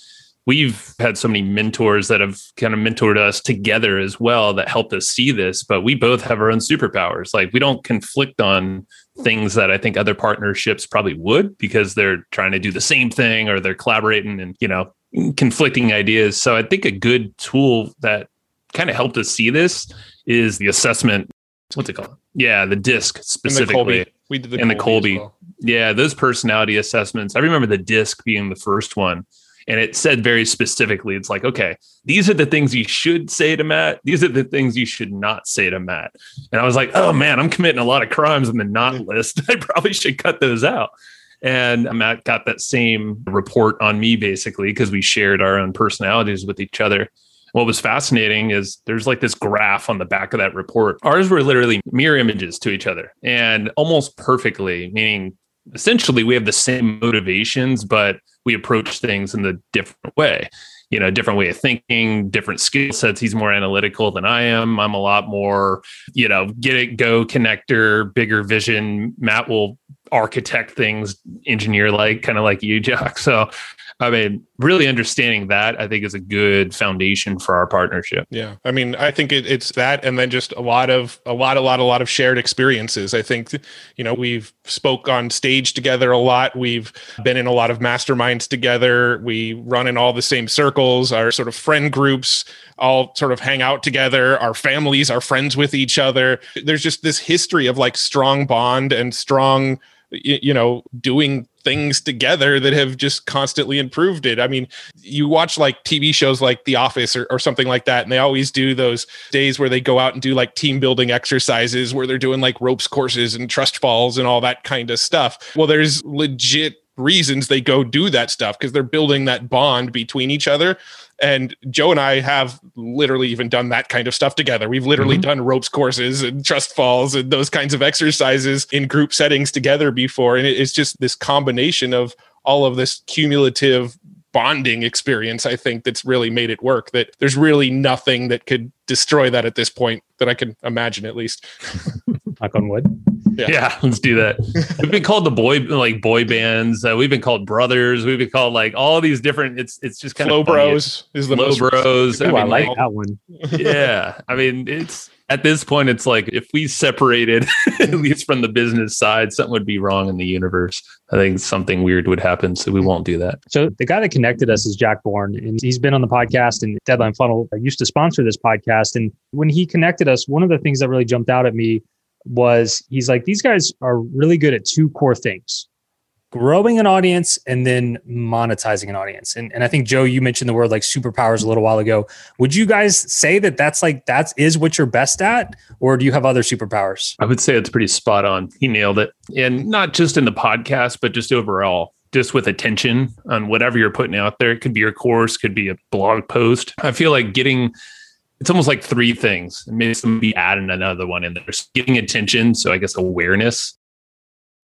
we've had so many mentors that have kind of mentored us together as well that helped us see this but we both have our own superpowers. Like we don't conflict on things that i think other partnerships probably would because they're trying to do the same thing or they're collaborating and you know conflicting ideas. So i think a good tool that kind of helped us see this is the assessment what's it called? Yeah the disc specifically.
We did the
and Kolbe the Kolbe. well. yeah those personality assessments. I remember the disc being the first one and it said very specifically, it's like, okay, these are the things you should say to Matt. These are the things you should not say to Matt. And I was like, oh man, I'm committing a lot of crimes in the not list. [laughs] I probably should cut those out. And Matt got that same report on me basically because we shared our own personalities with each other. What was fascinating is there's like this graph on the back of that report. Ours were literally mirror images to each other and almost perfectly, meaning essentially we have the same motivations, but we approach things in a different way you know different way of thinking different skill sets. He's more analytical than i am. I'm a lot more you know get it go connector bigger vision. Matt will architect things engineer like kind of like you jack. So I mean, really understanding that I think is a good foundation for our partnership.
Yeah, I mean, I think it, it's that, and then just a lot of a lot, a lot, a lot of shared experiences. I think, you know, we've spoke on stage together a lot. We've been in a lot of masterminds together. We run in all the same circles. Our sort of friend groups all sort of hang out together. Our families are friends with each other. There's just this history of like strong bond and strong you know doing things together that have just constantly improved it. I mean, you watch like TV shows like The Office or, or, something like that, and they always do those days where they go out and do like team building exercises where they're doing like ropes courses and trust falls and all that kind of stuff. Well, there's legit reasons they go do that stuff because they're building that bond between each other. And Joe and I have literally even done that kind of stuff together. We've literally mm-hmm. done ropes courses and trust falls and those kinds of exercises in group settings together before. And it's just this combination of all of this cumulative bonding experience, I think, that's really made it work. That there's really nothing that could destroy that at this point that I can imagine, at least. [laughs]
Knock on wood.
Yeah. yeah. [laughs] let's do that. we've been called the boy like boy bands. Uh, we've been called brothers. We've been called like all these different. It's it's just kind
Flow
of
bros is the
Flow
most
bros.
Ooh, I, mean, I like, like that one.
yeah, I mean it's at this point, it's like if we separated, [laughs] at least from the business side, something would be wrong in the universe. I think something weird would happen. So we won't do that.
So the guy that connected us is Jack Born, and he's been on the podcast and Deadline Funnel used to sponsor this podcast. And when he connected us, one of the things that really jumped out at me was he's like, these guys are really good at two core things growing an audience and then monetizing an audience. And, and I think Joe, you mentioned the word like superpowers a little while ago. Would you guys say that that's like that is what you're best at, or do you have other superpowers?
I would say it's pretty spot on. He nailed it, and not just in the podcast, but just overall. Just with attention on whatever you're putting out there. It could be your course, could be a blog post. I feel like getting it's almost like three things. Maybe somebody adding another one in there. Getting attention. So I guess awareness.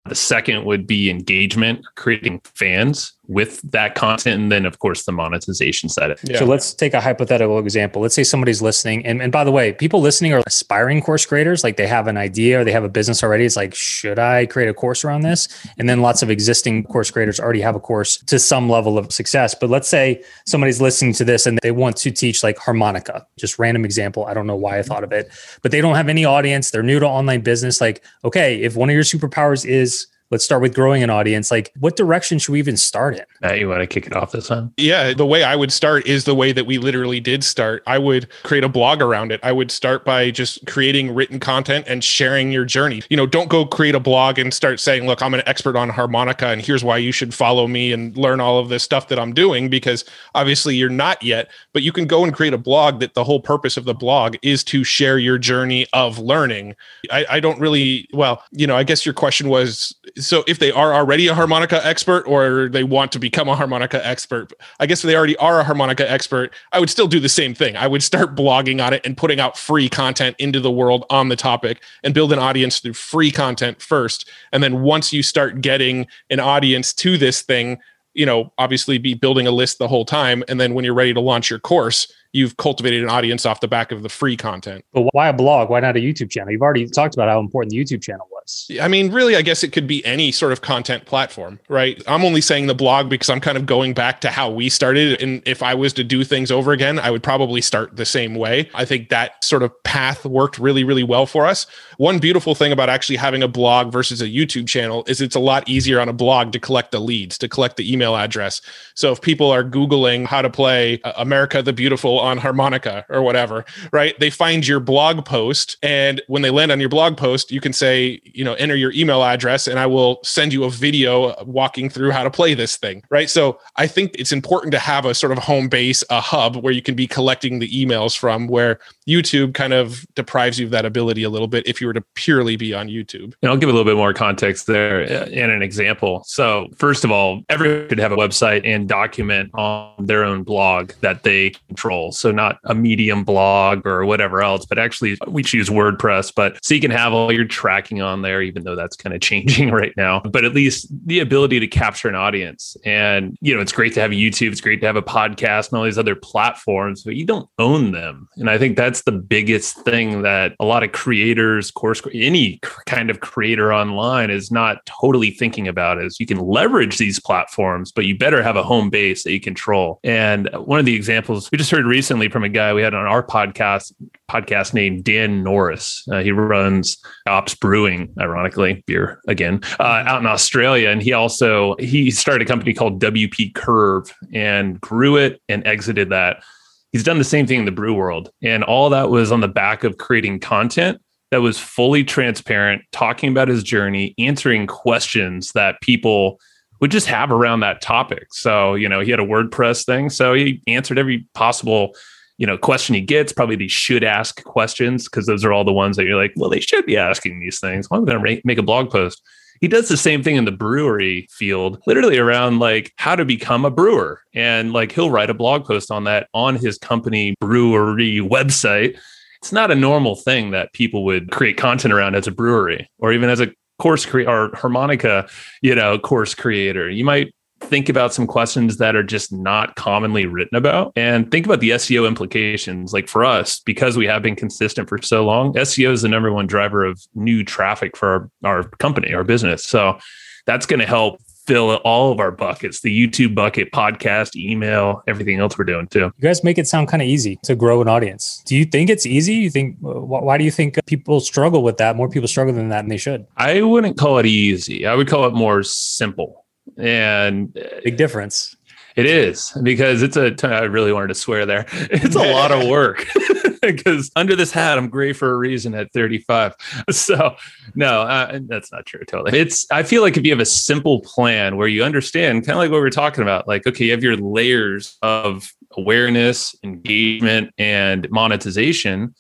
The second would be engagement, creating fans with that content. And then, of course, the monetization side of
it. Yeah. So let's take a hypothetical example. Let's say somebody's listening. And, and by the way, people listening are aspiring course creators. Like they have an idea or they have a business already. It's like, should I create a course around this? And then lots of existing course creators already have a course to some level of success. But let's say somebody's listening to this and they want to teach like harmonica, just random example. I don't know why I thought of it, but they don't have any audience. They're new to online business. Like, okay, if one of your superpowers is let's start with growing an audience. Like, what direction should we even start in?
Matt, you want to kick it off this time?
Yeah, the way I would start is the way that we literally did start. I would create a blog around it. I would start by just creating written content and sharing your journey. You know, don't go create a blog and start saying, look, I'm an expert on harmonica and here's why you should follow me and learn all of this stuff that I'm doing, because obviously you're not yet. But you can go and create a blog that the whole purpose of the blog is to share your journey of learning. I, I don't really, well, you know, I guess your question was so if they are already a harmonica expert or they want to become a harmonica expert, I guess if they already are a harmonica expert, I would still do the same thing. I would start blogging on it and putting out free content into the world on the topic and build an audience through free content first. And then once you start getting an audience to this thing, you know, obviously be building a list the whole time. And then when you're ready to launch your course, you've cultivated an audience off the back of the free content.
But why a blog? Why not a YouTube channel? You've already talked about how important the YouTube channel was.
I mean, really, I guess it could be any sort of content platform, right? I'm only saying the blog because I'm kind of going back to how we started. And if I was to do things over again, I would probably start the same way. I think that sort of path worked really, really well for us. One beautiful thing about actually having a blog versus a YouTube channel is it's a lot easier on a blog to collect the leads, to collect the email address. So if people are Googling how to play uh, America the Beautiful on harmonica or whatever, right? They find your blog post. And when they land on your blog post, you can say, you know, enter your email address and I will send you a video walking through how to play this thing, right? So I think it's important to have a sort of home base, a hub where you can be collecting the emails from, where YouTube kind of deprives you of that ability a little bit if you were to purely be on YouTube.
And I'll give a little bit more context there uh, and an example. So, first of all, everyone could have a website and document on their own blog that they control. So, not a Medium blog or whatever else, but actually we choose WordPress. But so you can have all your tracking on there, even though that's kind of changing [laughs] right now. But at least the ability to capture an audience. And, you know, it's great to have YouTube, it's great to have a podcast and all these other platforms, but you don't own them. And I think that's the biggest thing that a lot of creators, course, any kind of creator online is not totally thinking about is you can leverage these platforms, but you better have a home base that you control. And one of the examples we just heard recently from a guy we had on our podcast podcast named Dan Norris. Uh, he runs Ops Brewing, ironically, beer again, uh, out in Australia, and he also he started a company called WP Curve and grew it and exited that. He's done the same thing in the brew world, and all that was on the back of creating content that was fully transparent, talking about his journey, answering questions that people would just have around that topic. So, you know, he had a WordPress thing. So he answered every possible you know question he gets probably these should ask questions because those are all the ones that you're like well they should be asking these things. Well, i'm going to make a blog post? He does the same thing in the brewery field literally around like how to become a brewer. And like he'll write a blog post on that on his company brewery website. It's not a normal thing that people would create content around as a brewery or even as a course creator or harmonica you know course creator. You might think about some questions that are just not commonly written about and think about the SEO implications. Like for us, because we have been consistent for so long, SEO is the number one driver of new traffic for our, our company, our business. So that's going to help fill all of our buckets the YouTube bucket, podcast, email, everything else we're doing too.
You guys make it sound kind of easy to grow an audience. Do you think it's easy? You think, why do you think people struggle with that? More people struggle than that, and they should.
I wouldn't call it easy. I would call it more simple and
big difference.
It is because it's a. I really wanted to swear there. [laughs] It's a lot of work [laughs] because under this hat, I'm gray for a reason at 35. [laughs] So no, uh, that's not true. Totally. It's. I feel like if you have a simple plan where you understand, kind of like what we are talking about, like okay, you have your layers of awareness, engagement, and monetization.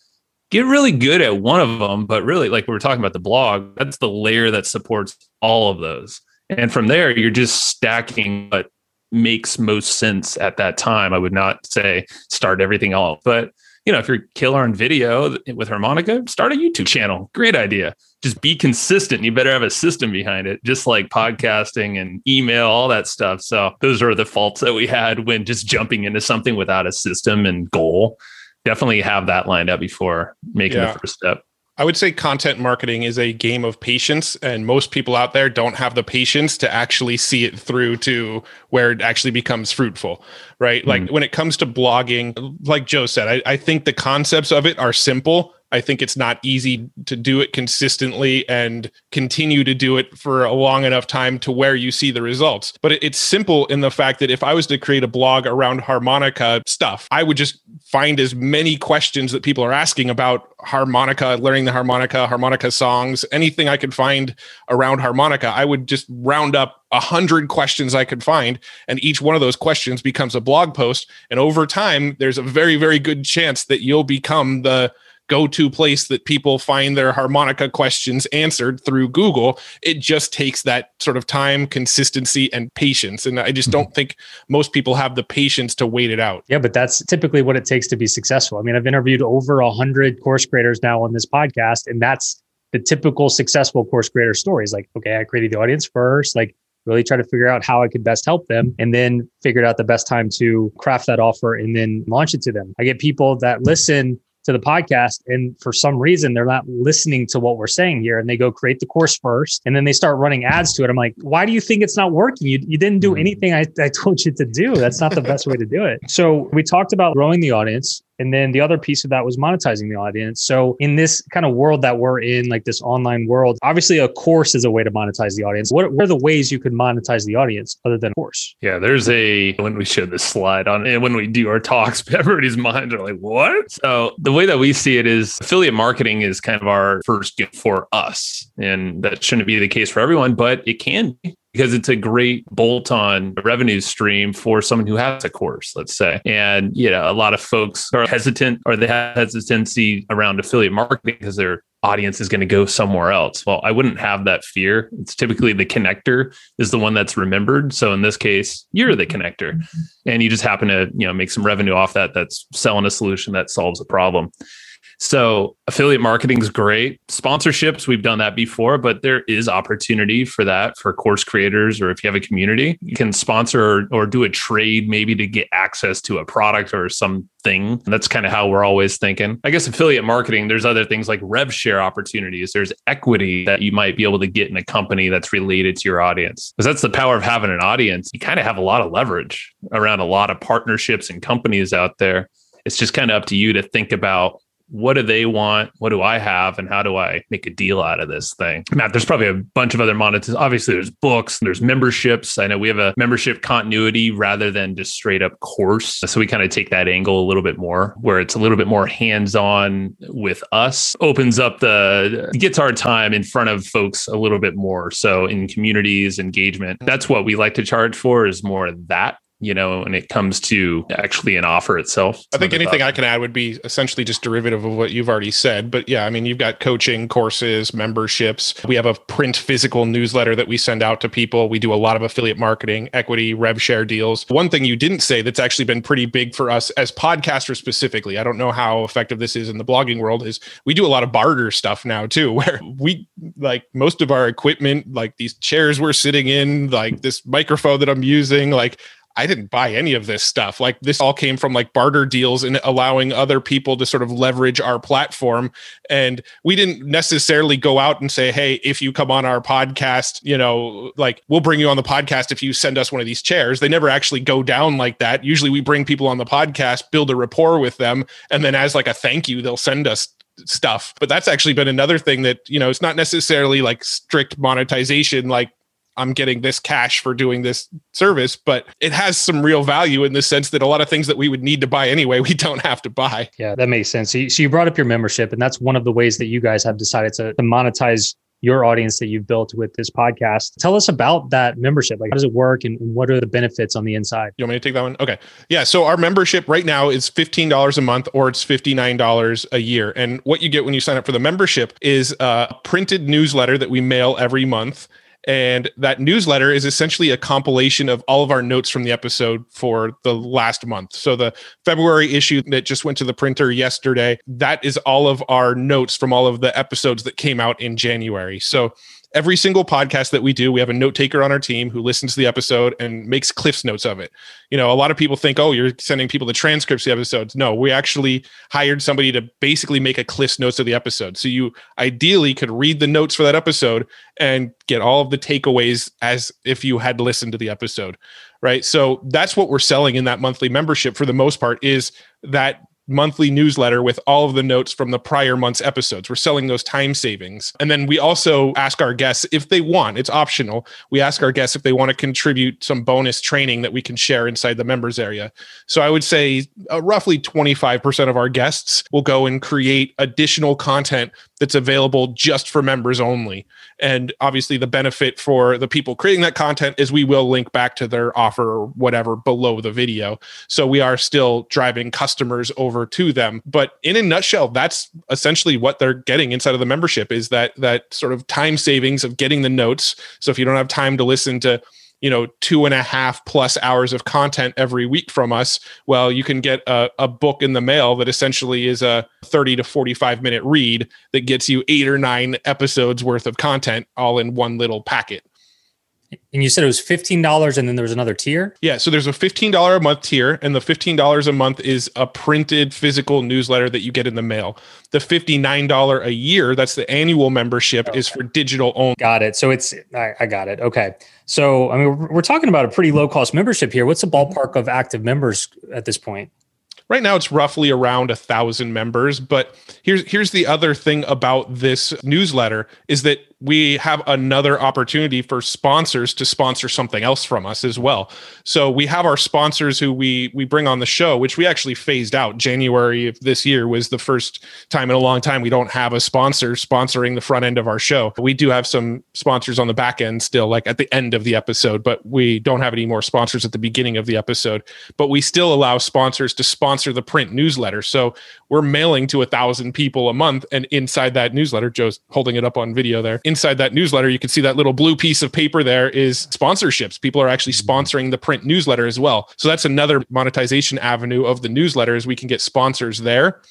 Get really good at one of them, but really, like we were talking about the blog, that's the layer that supports all of those. And from there, you're just stacking what makes most sense at that time. I would not say start everything off, but you know, if you're killer on video with harmonica, start a YouTube channel. Great idea. Just be consistent. You better have a system behind it, just like podcasting and email, all that stuff. So those are the faults that we had when just jumping into something without a system and goal. Definitely have that lined up before making yeah. the first step.
I would say content marketing is a game of patience, and most people out there don't have the patience to actually see it through to where it actually becomes fruitful, right? Mm-hmm. Like when it comes to blogging, like Joe said, I, I think the concepts of it are simple, I think it's not easy to do it consistently and continue to do it for a long enough time to where you see the results. But it's simple in the fact that if I was to create a blog around harmonica stuff, I would just find as many questions that people are asking about harmonica, learning the harmonica, harmonica songs, anything I could find around harmonica. I would just round up a hundred questions I could find, and each one of those questions becomes a blog post. And over time, there's a very, very good chance that you'll become the go to place that people find their harmonica questions answered through Google. It just takes that sort of time, consistency, and patience. And I just mm-hmm. don't think most people have the patience to wait it out.
Yeah, but that's typically what it takes to be successful. I mean, I've interviewed over a hundred course creators now on this podcast, and that's the typical successful course creator stories. Like, okay, I created the audience first. Like, really try to figure out how I could best help them, and then figured out the best time to craft that offer and then launch it to them. I get people that listen to the podcast and for some reason they're not listening to what we're saying here and they go create the course first and then they start running ads to it. I'm like why do you think it's not working? You, you didn't do mm-hmm. anything I, I told you to do. That's not the best way to do it. [laughs] So we talked about growing the audience and then the other piece of that was monetizing the audience. So in this kind of world that we're in, like this online world, obviously a course is a way to monetize the audience. What, what are the ways you could monetize the audience other than a course?
Yeah, there's a when we show this slide on and when we do our talks, [laughs] everybody's minds are like, what? So the way that we see it is affiliate marketing is kind of our first gift for us. And that shouldn't be the case for everyone, but it can be because it's a great bolt on revenue stream for someone who has a course, let's say. And, you know, a lot of folks are hesitant or they have hesitancy around affiliate marketing because their audience is going to go somewhere else. Well, I wouldn't have that fear. It's typically the connector is the one that's remembered. So in this case, you're the connector mm-hmm. and you just happen to, you know, make some revenue off that that's selling a solution that solves a problem. So affiliate marketing is great. Sponsorships, we've done that before, but there is opportunity for that for course creators or if you have a community, you can sponsor or, or do a trade maybe to get access to a product or something. That's kind of how we're always thinking. I guess affiliate marketing, there's other things like rev share opportunities. There's equity that you might be able to get in a company that's related to your audience. Because that's the power of having an audience. You kind of have a lot of leverage around a lot of partnerships and companies out there. It's just kind of up to you to think about what do they want? What do I have? And how do I make a deal out of this thing? Matt, there's probably a bunch of other monetizations. Obviously, there's books, there's memberships. I know we have a membership continuity rather than just straight up course. So we kind of take that angle a little bit more, where it's a little bit more hands on with us, opens up the, gets our time in front of folks a little bit more. So in communities, engagement, that's what we like to charge for is more that you know, when it comes to actually an offer itself.
I think anything I can add would be essentially just derivative of what you've already said. But yeah, I mean, you've got coaching courses, memberships. We have a print physical newsletter that we send out to people. We do a lot of affiliate marketing, equity, rev share deals. One thing you didn't say that's actually been pretty big for us as podcasters specifically, I don't know how effective this is in the blogging world, is we do a lot of barter stuff now too, [laughs] where we like most of our equipment, like these chairs we're sitting in, like this microphone that I'm using, like I didn't buy any of this stuff. Like this all came from like barter deals and allowing other people to sort of leverage our platform. And we didn't necessarily go out and say, Hey, if you come on our podcast, you know, like we'll bring you on the podcast if you send us one of these chairs. They never actually go down like that. Usually we bring people on the podcast, build a rapport with them. And then as like a thank you, they'll send us stuff. But that's actually been another thing that, you know, it's not necessarily like strict monetization like I'm getting this cash for doing this service, but it has some real value in the sense that a lot of things that we would need to buy anyway, [laughs] we don't have to buy.
Yeah, that makes sense. So you, so you brought up your membership, and that's one of the ways that you guys have decided to, to monetize your audience that you've built with this podcast. Tell us about that membership. Like, how does it work and what are the benefits on the inside?
You want me to take that one? Okay. Yeah. So, our membership right now is $15 a month or it's $59 a year. And what you get when you sign up for the membership is a printed newsletter that we mail every month and that newsletter is essentially a compilation of all of our notes from the episode for the last month. So the February issue that just went to the printer yesterday, that is all of our notes from all of the episodes that came out in January. So every single podcast that we do, we have a note taker on our team who listens to the episode and makes Cliff's notes of it. You know, a lot of people think, oh, you're sending people the transcripts of the episodes. No, we actually hired somebody to basically make a Cliff's notes of the episode. So you ideally could read the notes for that episode and get all of the takeaways as if you had listened to the episode. Right. So that's what we're selling in that monthly membership for the most part is that monthly newsletter with all of the notes from the prior month's episodes. We're selling those time savings. And then we also ask our guests if they want, it's optional. We ask our guests if they want to contribute some bonus training that we can share inside the members area. So I would say uh, roughly 25% of our guests will go and create additional content that's available just for members only. And obviously, the benefit for the people creating that content is we will link back to their offer or whatever below the video. So we are still driving customers over to them. But in a nutshell, that's essentially what they're getting inside of the membership is that that sort of time savings of getting the notes. So if you don't have time to listen to you know two and a half plus hours of content every week from us well you can get a, a, book in the mail that essentially is a 30 to 45 minute read that gets you eight or nine episodes worth of content all in one little packet
And you said it was $15 and then there was another tier?
Yeah, so there's a $15 a month tier, and the $15 a month is a printed physical newsletter that you get in the mail. The $59 a year, that's the annual membership, okay. is for digital only.
Got it. So it's, I, I got it. Okay. So, I mean, we're, talking about a pretty low cost membership here. What's the mm-hmm. ballpark of active members at this point?
right now it's roughly around a thousand members but here's here's the other thing about this newsletter is that we have another opportunity for sponsors to sponsor something else from us as well. So we have our sponsors who we we bring on the show, which we actually phased out. January of this year was the first time in a long time we don't have a sponsor sponsoring the front end of our show. We do have some sponsors on the back end still, like at the end of the episode, but we don't have any more sponsors at the beginning of the episode. But we still allow sponsors to sponsor the print newsletter. So we're mailing to a thousand people a month, and inside that newsletter, Joe's holding it up on video there inside that newsletter, you can see that little blue piece of paper there is sponsorships. People are actually mm-hmm. sponsoring the print newsletter as well. So that's another monetization avenue of the newsletter is we can get sponsors there.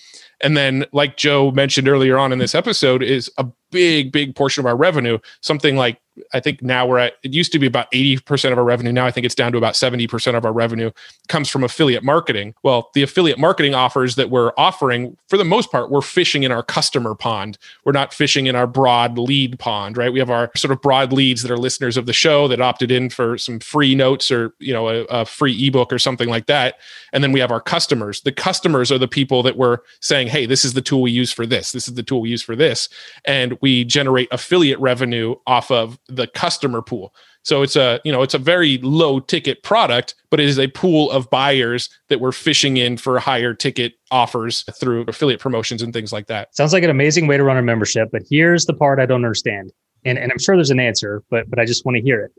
And then, like Joe mentioned earlier on in this episode, is a big, big portion of our revenue, something like I think now we're at, it used to be about 80% of our revenue. Now I think it's down to about 70% of our revenue comes from affiliate marketing. Well, the affiliate marketing offers that we're offering, for the most part, we're fishing in our customer pond. We're not fishing in our broad lead pond, right? We have our sort of broad leads that are listeners of the show that opted in for some free notes or, you know, a, a free ebook or something like that. And then we have our customers. The customers are the people that we're saying, hey, this is the tool we use for this. This is the tool we use for this. And we generate affiliate revenue off of the customer pool. So it's a, you know, it's a very low ticket product, but it is a pool of buyers that we're fishing in for higher ticket offers through affiliate promotions and things like that.
Sounds like an amazing way to run a membership, but here's the part I don't understand. And, and I'm sure there's an answer, but but I just want to hear it.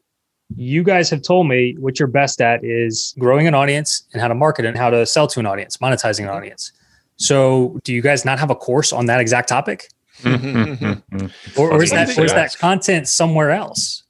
You guys have told me what you're best at is growing an audience and how to market and how to sell to an audience, monetizing an audience. So, do you guys not have a course on that exact topic? Mm-hmm. or, or is that or is that content somewhere else?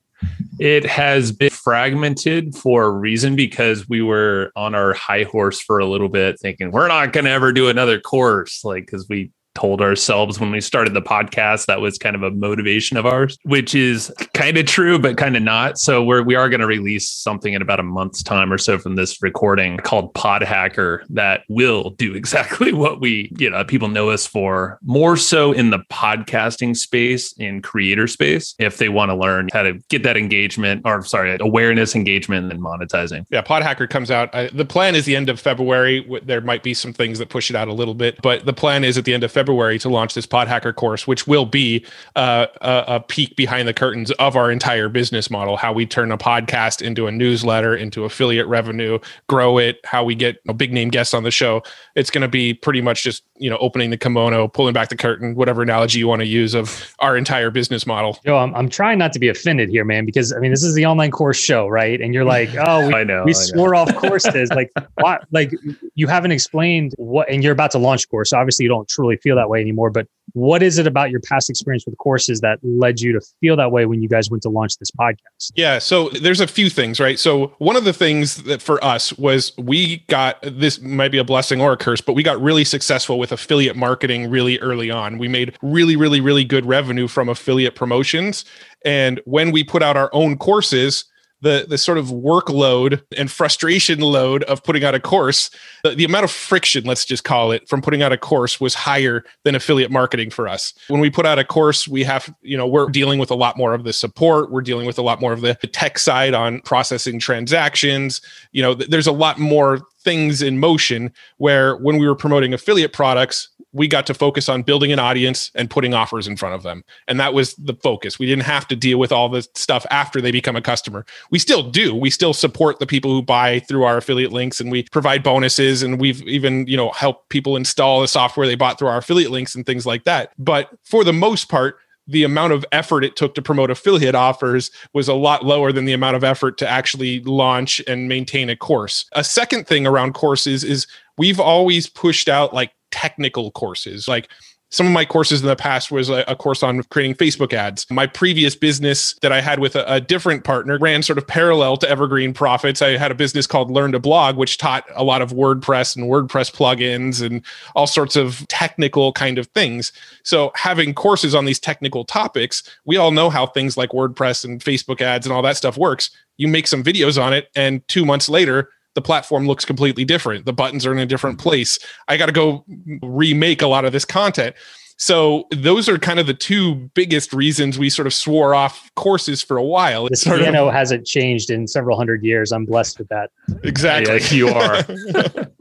It has been fragmented for a reason because we were on our high horse for a little bit, thinking we're not going to ever do another course, like because we told ourselves when we started the podcast that was kind of a motivation of ours which is kind of true but kind of not. So we're we are going to release something in about a month's time or so from this recording called pod hacker that will do [laughs] exactly what we you know people know us for more so in the podcasting space in creator space if they want to learn how to get that engagement or sorry awareness engagement and monetizing.
Yeah pod hacker comes out uh, the plan is the end of february. There might be some things that push it out a little bit but the plan is at the end of february February to launch this Pod Hacker course, which will be uh, a, a, peek behind the curtains of our entire business model, how we turn a podcast into a newsletter, into affiliate revenue, grow it, how we get you know, big name guests on the show. It's going to be pretty much just you know opening the kimono, pulling back the curtain, whatever analogy you want to use of our entire business model.
Yo, I'm, I'm trying not to be offended here, man, because I mean this is the online course show, right? And you're like, oh, we, [laughs] I know, we I swore know. off courses, like what? Like you haven't explained what, and you're about to launch course. So obviously, you don't truly feel that way anymore. But what is it about your past experience with courses that led you to feel that way when you guys went to launch this podcast?
Yeah, so there's a few things, right? So one of the things that for us was we got this might be a blessing or a curse, but we got really successful with affiliate marketing really early on. We made really, really, really good revenue from affiliate promotions. And when we put out our own courses, the the sort of workload and frustration load of putting out a course the, the, amount of friction let's just call it from putting out a course was higher than affiliate marketing for us. When we put out a course we have you know we're dealing with a lot more of the support. We're dealing with a lot more of the tech side on processing transactions. You know there's a lot more things in motion where when we were promoting affiliate products we got to focus on building an audience and putting offers in front of them. And that was the focus. We didn't have to deal with all the stuff after they become a customer. We still do. We still support the people who buy through our affiliate links and we provide bonuses and we've even, you know, helped people install the software they bought through our affiliate links and things like that. But for the most part, the amount of effort it took to promote affiliate offers was a lot lower than the amount of effort to actually launch and maintain a course. A second thing around courses is we've always pushed out like technical courses, like some of my courses in the past was a, a course on creating Facebook ads. My previous business that I had with a, a different partner ran sort of parallel to Evergreen Profits. I had a business called Learn to Blog, which taught a lot of WordPress and WordPress plugins and all sorts of technical kind of things. So having courses on these technical topics, we all know how things like WordPress and Facebook ads and all that stuff works. You make some videos on it, and two months later, the platform looks completely different. The buttons are in a different place. I got to go remake a lot of this content. So those are kind of the two biggest reasons we sort of swore off courses for a while.
This piano of, [laughs] hasn't changed in several hundred years. I'm blessed with that.
Exactly.
Yes, you are.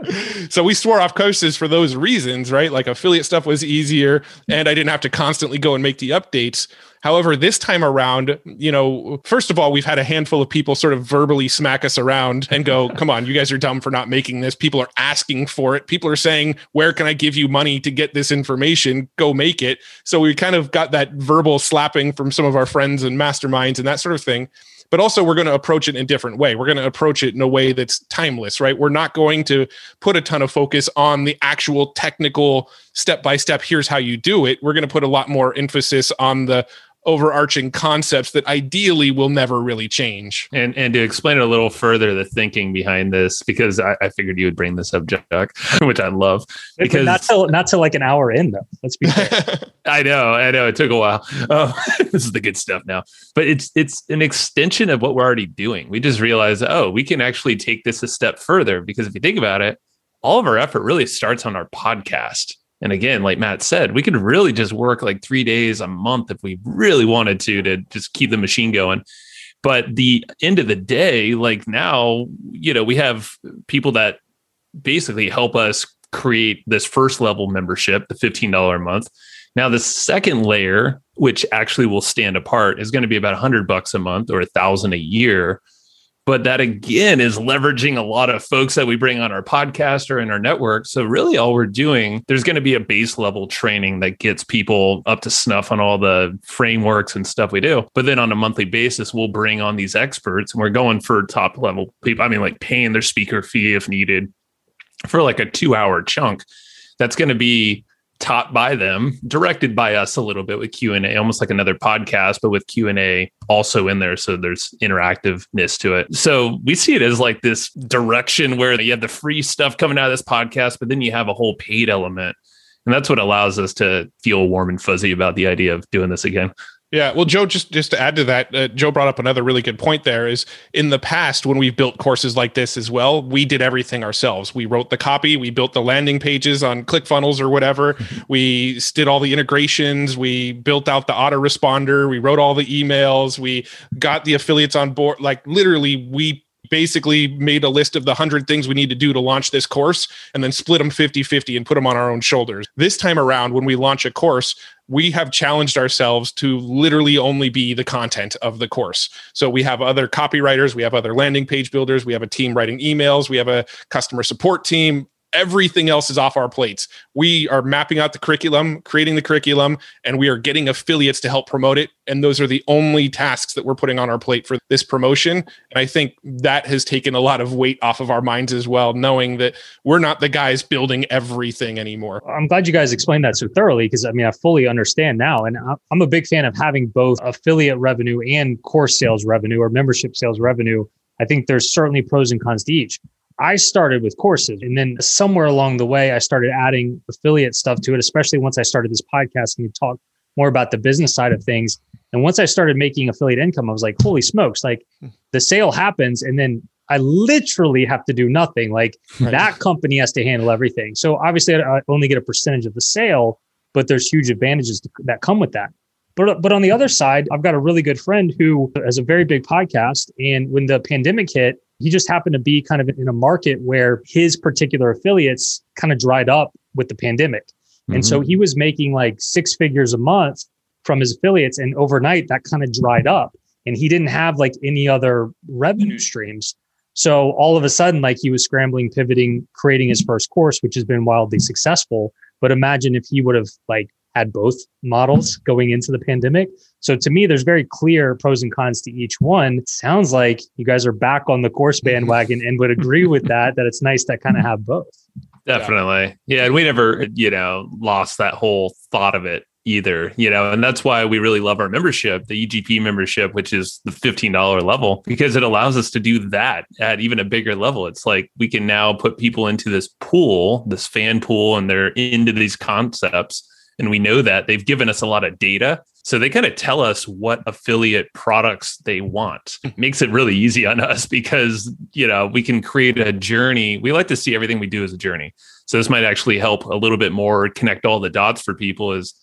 [laughs] [laughs]
so we swore off courses for those reasons, right? Like affiliate stuff was easier mm-hmm. and I didn't have to constantly go and make the updates. However, this time around, you know, first of all, we've had a handful of people sort of verbally smack us around and go, [laughs] come on, you guys are dumb for not making this. People are asking for it. People are saying, where can I give you money to get this information? Go make it. So we kind of got that verbal slapping from some of our friends and masterminds and that sort of thing but also we're going to approach it in a different way. We're going to approach it in a way that's timeless, right? We're not going to put a ton of focus on the actual technical step by step, here's how you do it. We're going to put a lot more emphasis on the overarching concepts that ideally will never really change.
And and to explain it a little further, the thinking behind this, because I, I figured you would bring this up, Jack, [laughs] which I love. Because
not till not till like an hour in though. Let's be fair. [laughs]
I know, I know. It took a while. Oh, [laughs] this is the good stuff now. But it's it's an extension of what we're already doing. We just realized, oh, we can actually take this a step further because if you think about it, all of our effort really starts on our podcast and again, like Matt said, we could really just work like three days a month if we really wanted to to just keep the machine going. But the end of the day, like now, you know, we have people that basically help us create this first level membership, the $15 a month. Now, the second layer, which actually will stand apart, is going to be about 100 bucks a month or a thousand a year but that again is leveraging a lot of folks that we bring on our podcast or in our network. So really all we're doing, there's going to be a base level training that gets people up to snuff on all the frameworks and stuff we do. But then on a monthly basis, we'll bring on these experts and we're going for top level people. I mean, like paying their speaker fee if needed for like a two hour chunk. That's going to be taught by them, directed by us a little bit with Q and A, almost like another podcast, but with Q and A also in there, so there's interactiveness to it. So we see it as like this direction where you have the free stuff coming out of this podcast, but then you have a whole paid element, and that's what allows us to feel warm and fuzzy about the idea of doing this again.
Yeah, well, Joe, just just to add to that, uh, Joe brought up another really good point. There is in the past when we've built courses like this as well, we did everything ourselves. We wrote the copy, we built the landing pages on ClickFunnels or whatever. [laughs] we did all the integrations, we built out the autoresponder, we wrote all the emails, we got the affiliates on board. Like literally, we basically made a list of the 100 things we need to do to launch this course and then split them 50 50 and put them on our own shoulders. This time around, when we launch a course, we have challenged ourselves to literally only be the content of the course. So we have other copywriters, we have other landing page builders, we have a team writing emails, we have a customer support team, everything else is off our plates. We are mapping out the curriculum, creating the curriculum, and we are getting affiliates to help promote it. And those are the only tasks that we're putting on our plate for this promotion. And I think that has taken a lot of weight off of our minds as well, knowing that we're not the guys building everything anymore.
I'm glad you guys explained that so thoroughly because I mean, I fully understand now. And I'm a big fan of having both affiliate revenue and course sales revenue or membership sales revenue. I think there's certainly pros and cons to each. I started with courses and then somewhere along the way, I started adding affiliate stuff to it, especially once I started this podcast and you talk more about the business side of things. And once I started making affiliate income, I was like, holy smokes, like hmm. the sale happens and then I literally have to do nothing. Like right. that company has to handle everything. So obviously I only get a percentage of the sale, but there's huge advantages that come with that. But, but on the other side, I've got a really good friend who has a very big podcast. And when the pandemic hit, he just happened to be kind of in a market where his particular affiliates kind of dried up with the pandemic. Mm-hmm. And so mm-hmm. he was making like six figures a month from his affiliates. And overnight, that kind of dried up. And he didn't have like any other revenue streams. So all of a sudden, like he was scrambling, pivoting, creating his first course, which has been wildly successful. But imagine if he would have like had both models going into the pandemic. So to me, there's very clear pros and cons to each one. It sounds like you guys are back on the course mm-hmm. bandwagon and would agree with that, that it's nice to kind of have both. [laughs]
Definitely. Yeah. yeah. And we never, you know, lost that whole thought of it either, you know, and that's why we really love our membership, the EGP membership, which is the $15 level, because it allows us to do that at even a bigger level. It's like we can now put people into this pool, this fan pool, and they're into these concepts. And we know that they've given us a lot of data. So they kind of tell us what affiliate products they want. It makes it really easy on us because, you know, we can create a journey. We like to see everything we do as a journey. So this might actually help a little bit more connect all the dots for people is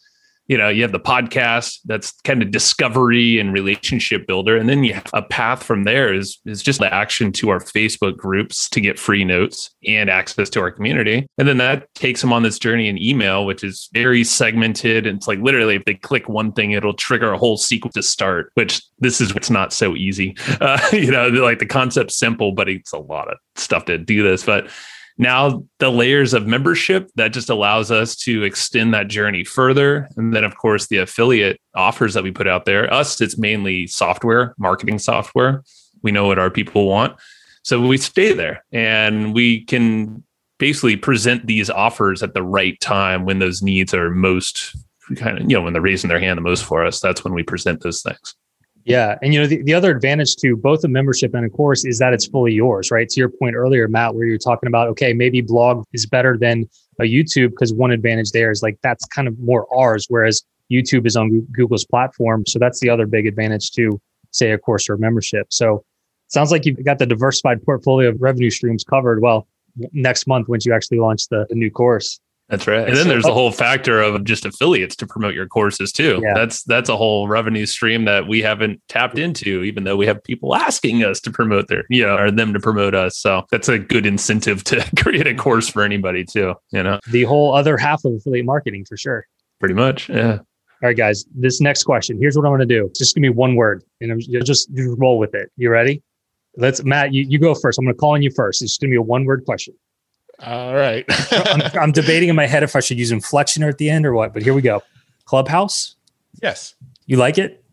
you know you have the podcast that's kind of discovery and relationship builder. And then you have a path from there is is just the action to our facebook groups to get free notes and access to our community. And then that takes them on this journey in email which is very segmented. And it's like literally if they click one thing it'll trigger a whole sequence to start which this is what's not so easy. [laughs] Uh, you know like the concept's simple but it's a lot of stuff to do this. But now the layers of membership that just allows us to extend that journey further. And then of course the affiliate offers that we put out there. Us it's mainly software marketing software. We know what our people want. So we stay there and we can basically present these offers at the right time when those needs are most kind of you know when they're raising their hand the most for us. That's when we present those things
yeah. And, you know, the, the other advantage to both a membership and a course is that it's fully yours, right? To your point earlier, Matt, where you're talking about, okay, maybe blog is better than a YouTube because one advantage there is like that's kind of more ours, whereas YouTube is on Google's platform. So that's the other big advantage to, say, a course or a membership. So sounds like you've got the diversified portfolio of revenue streams covered. Well, next month, once you actually launch the, the new course.
That's right. And then there's the oh whole factor of just affiliates to promote your courses too. Yeah. That's that's a whole revenue stream that we haven't tapped into, even though we have people asking us to promote their, you know, or them to promote us. So that's a good incentive to [laughs] create a course for anybody too, you know.
The whole other half of affiliate marketing for sure.
Pretty much. Yeah. All
right, guys. This next question. Here's what I'm gonna do. It's just give me one word and I'm just, just roll with it. You ready? Let's Matt, you, you go first. I'm gonna call on you first. It's just gonna be a one word question.
All right.
I'm, I'm, debating in my head if I should use inflection at the end or what, but here we go. Clubhouse.
Yes.
You like it?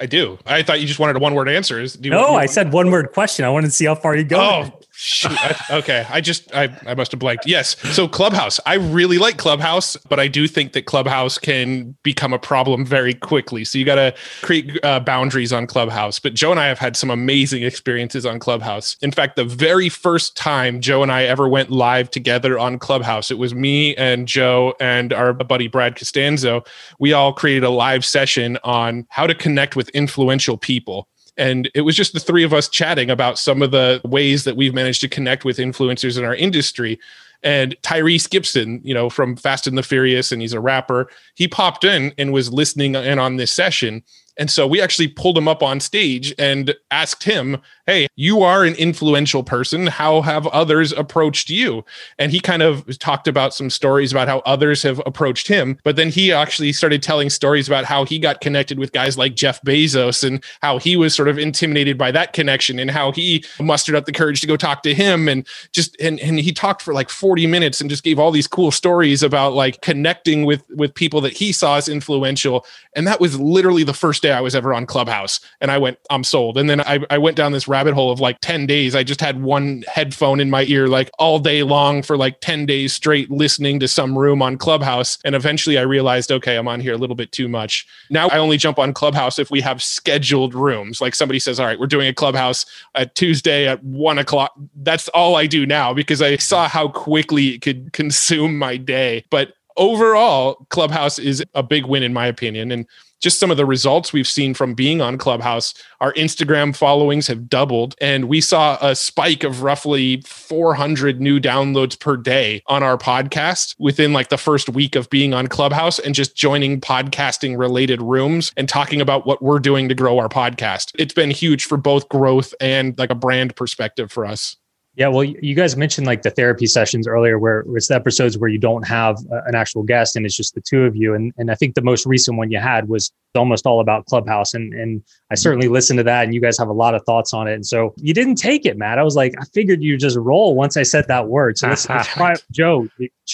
I do. I thought you just wanted a one word answer. Is,
do you, no, I said one word question. I wanted to see how far you go.
Oh, Shoot. I, okay. I just I, I must have blanked. Yes. So Clubhouse. I really like Clubhouse, but I do think that Clubhouse can become a problem very quickly. So you got to create uh, boundaries on Clubhouse. But Joe and I have had some amazing experiences on Clubhouse. In fact, the very first time Joe and I ever went live together on Clubhouse, it was me and Joe and our buddy Brad Costanzo. We all created a live session on how to connect with influential people. And it was just the three of us chatting about some of the ways that we've managed to connect with influencers in our industry. And Tyrese Gibson, you know, from Fast and the Furious, and he's a rapper, he popped in and was listening in on this session. And so we actually pulled him up on stage and asked him, Hey, you are an influential person. How have others approached you? And he kind of talked about some stories about how others have approached him. But then he actually started telling stories about how he got connected with guys like Jeff Bezos and how he was sort of intimidated by that connection and how he mustered up the courage to go talk to him. And just, and, and he talked for like 40 minutes and just gave all these cool stories about like connecting with, with people that he saw as influential. And that was literally the first day I was ever on Clubhouse. And I went, I'm sold. And then I, I went down this rabbit hole of like 10 days. I just had one headphone in my ear like all day long for like 10 days straight listening to some room on Clubhouse. And eventually I realized, okay, I'm on here a little bit too much. Now I only jump on Clubhouse if we have scheduled rooms. Like somebody says, all right, we're doing a Clubhouse at Tuesday at one o'clock. That's all I do now because I saw how quickly it could consume my day. But overall, Clubhouse is a big win in my opinion. And just some of the results we've seen from being on Clubhouse, our Instagram followings have doubled. And we saw a spike of roughly 400 new downloads per day on our podcast within like the first week of being on Clubhouse and just joining podcasting related rooms and talking about what we're doing to grow our podcast. It's been huge for both growth and like a brand perspective for us.
Yeah, well, you guys mentioned like the therapy sessions earlier, where it's the episodes where you don't have an actual guest and it's just the two of you. And and I think the most recent one you had was almost all about Clubhouse, and and I mm-hmm. certainly listened to that, and you guys have a lot of thoughts on it. And so you didn't take it, Matt. I was like, I figured you just roll once I said that word. So let's, let's try, [laughs] it. Joe.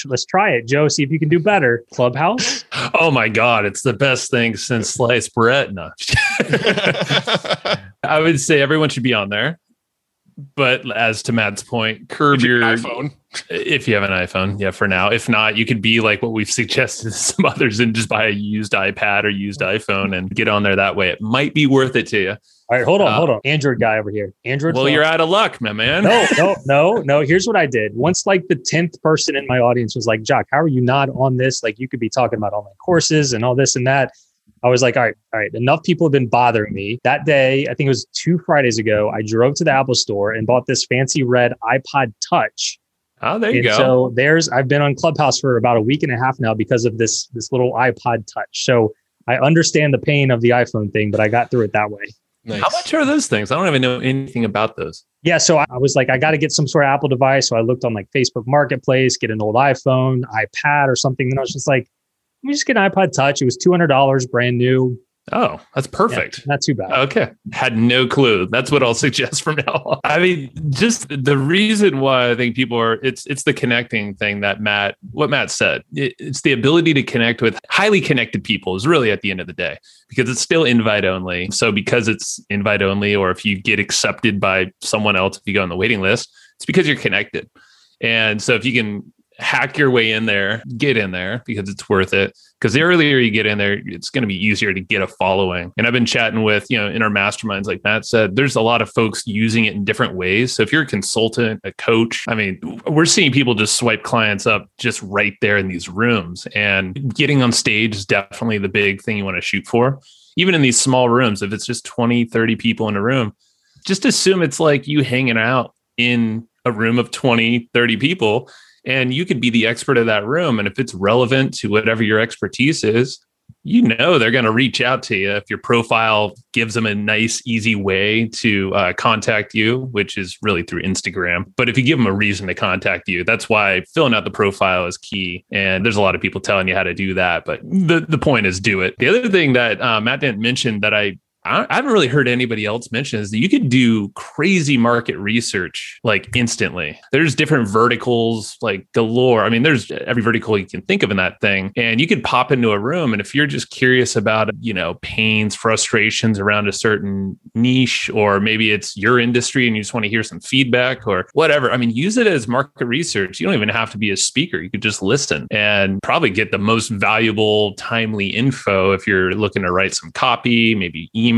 Let's try it, Joe. See if you can do better. Clubhouse. [laughs]
Oh my God, it's the best thing since sliced bread. No. [laughs] I would say everyone should be on there But as to Matt's point, curb your
iPhone.
if you have an iPhone. Yeah, for now. If not, you could be like what we've [laughs] suggested to some others and just buy a used iPad or used iPhone and get on there that way. It might be worth it to you.
All right, hold on,
Uh,
hold on. Android guy over here. Android.
Well,
phone.
you're out of luck, my man.
no, no, no, no. Here's what I did. Once like the 10th person in my audience was like, Jacques, how are you not on this? Like you could be talking about online courses and all this and that. I was like, all right, all right, enough people have been bothering me. That day, I think it was two Fridays ago, I drove to the Apple store and bought this fancy red iPod Touch.
Oh, there you
and
go.
so there's I've been on Clubhouse for about a week and a half now because of this this little iPod Touch. So I understand the pain of the iPhone thing, but I got through it that way.
Nice.
How much are those things? I don't even know anything about those.
Yeah, so I I was like, I got to get some sort of Apple device. So I looked on like Facebook Marketplace, get an old iPhone, iPad, or something. And I was just like, me just get an iPod Touch. It was two hundred dollars, brand new.
Oh, that's
Yeah,
perfect.
not too bad.
Okay. Had no clue. That's what I'll [laughs] suggest from now on. I mean, just the reason why I think people are it's it's the connecting thing that Matt what Matt said. It- it's the ability to connect with highly connected people is really at the end of the day because it's still invite only. So because it's invite only or if you get accepted by someone else if you go on the waiting list, it's because you're connected. And so if you can hack your way in there, get in there because it's worth it. Because the earlier you get in there, it's going to be easier to get a following. And I've been chatting with, you know, in our masterminds, like Matt said, there's a lot of folks using it in different ways. So if you're a consultant, a coach, I mean, we're seeing people just swipe clients up just right there in these rooms. And getting on stage is definitely the big thing you want to shoot for. Even in these small rooms, if it's just 20, 30 people in a room, just assume it's like you hanging out in a room of 20, 30 people and you could be the expert of that room. And if it's relevant to whatever your expertise is, you know they're going to reach out to you if your profile gives them a nice, easy way to uh, contact you, which is really through Instagram. But if you give them a reason to contact you, that's why filling out the profile is key. And there's a lot of people telling you how to do that, but the the point is do it. The other thing that uh, Matt didn't mention that I I haven't really heard anybody else mention is that you could do crazy market research like instantly. There's different verticals like galore. I mean, there's every vertical you can think of in that thing. And you could pop into a room. And if you're just curious about, you know, pains, frustrations around a certain niche, or maybe it's your industry and you just want to hear some feedback or whatever, I mean, use it as market research. You don't even have to be a speaker. You could just listen and probably get the most valuable, timely info if you're looking to write some copy, maybe email,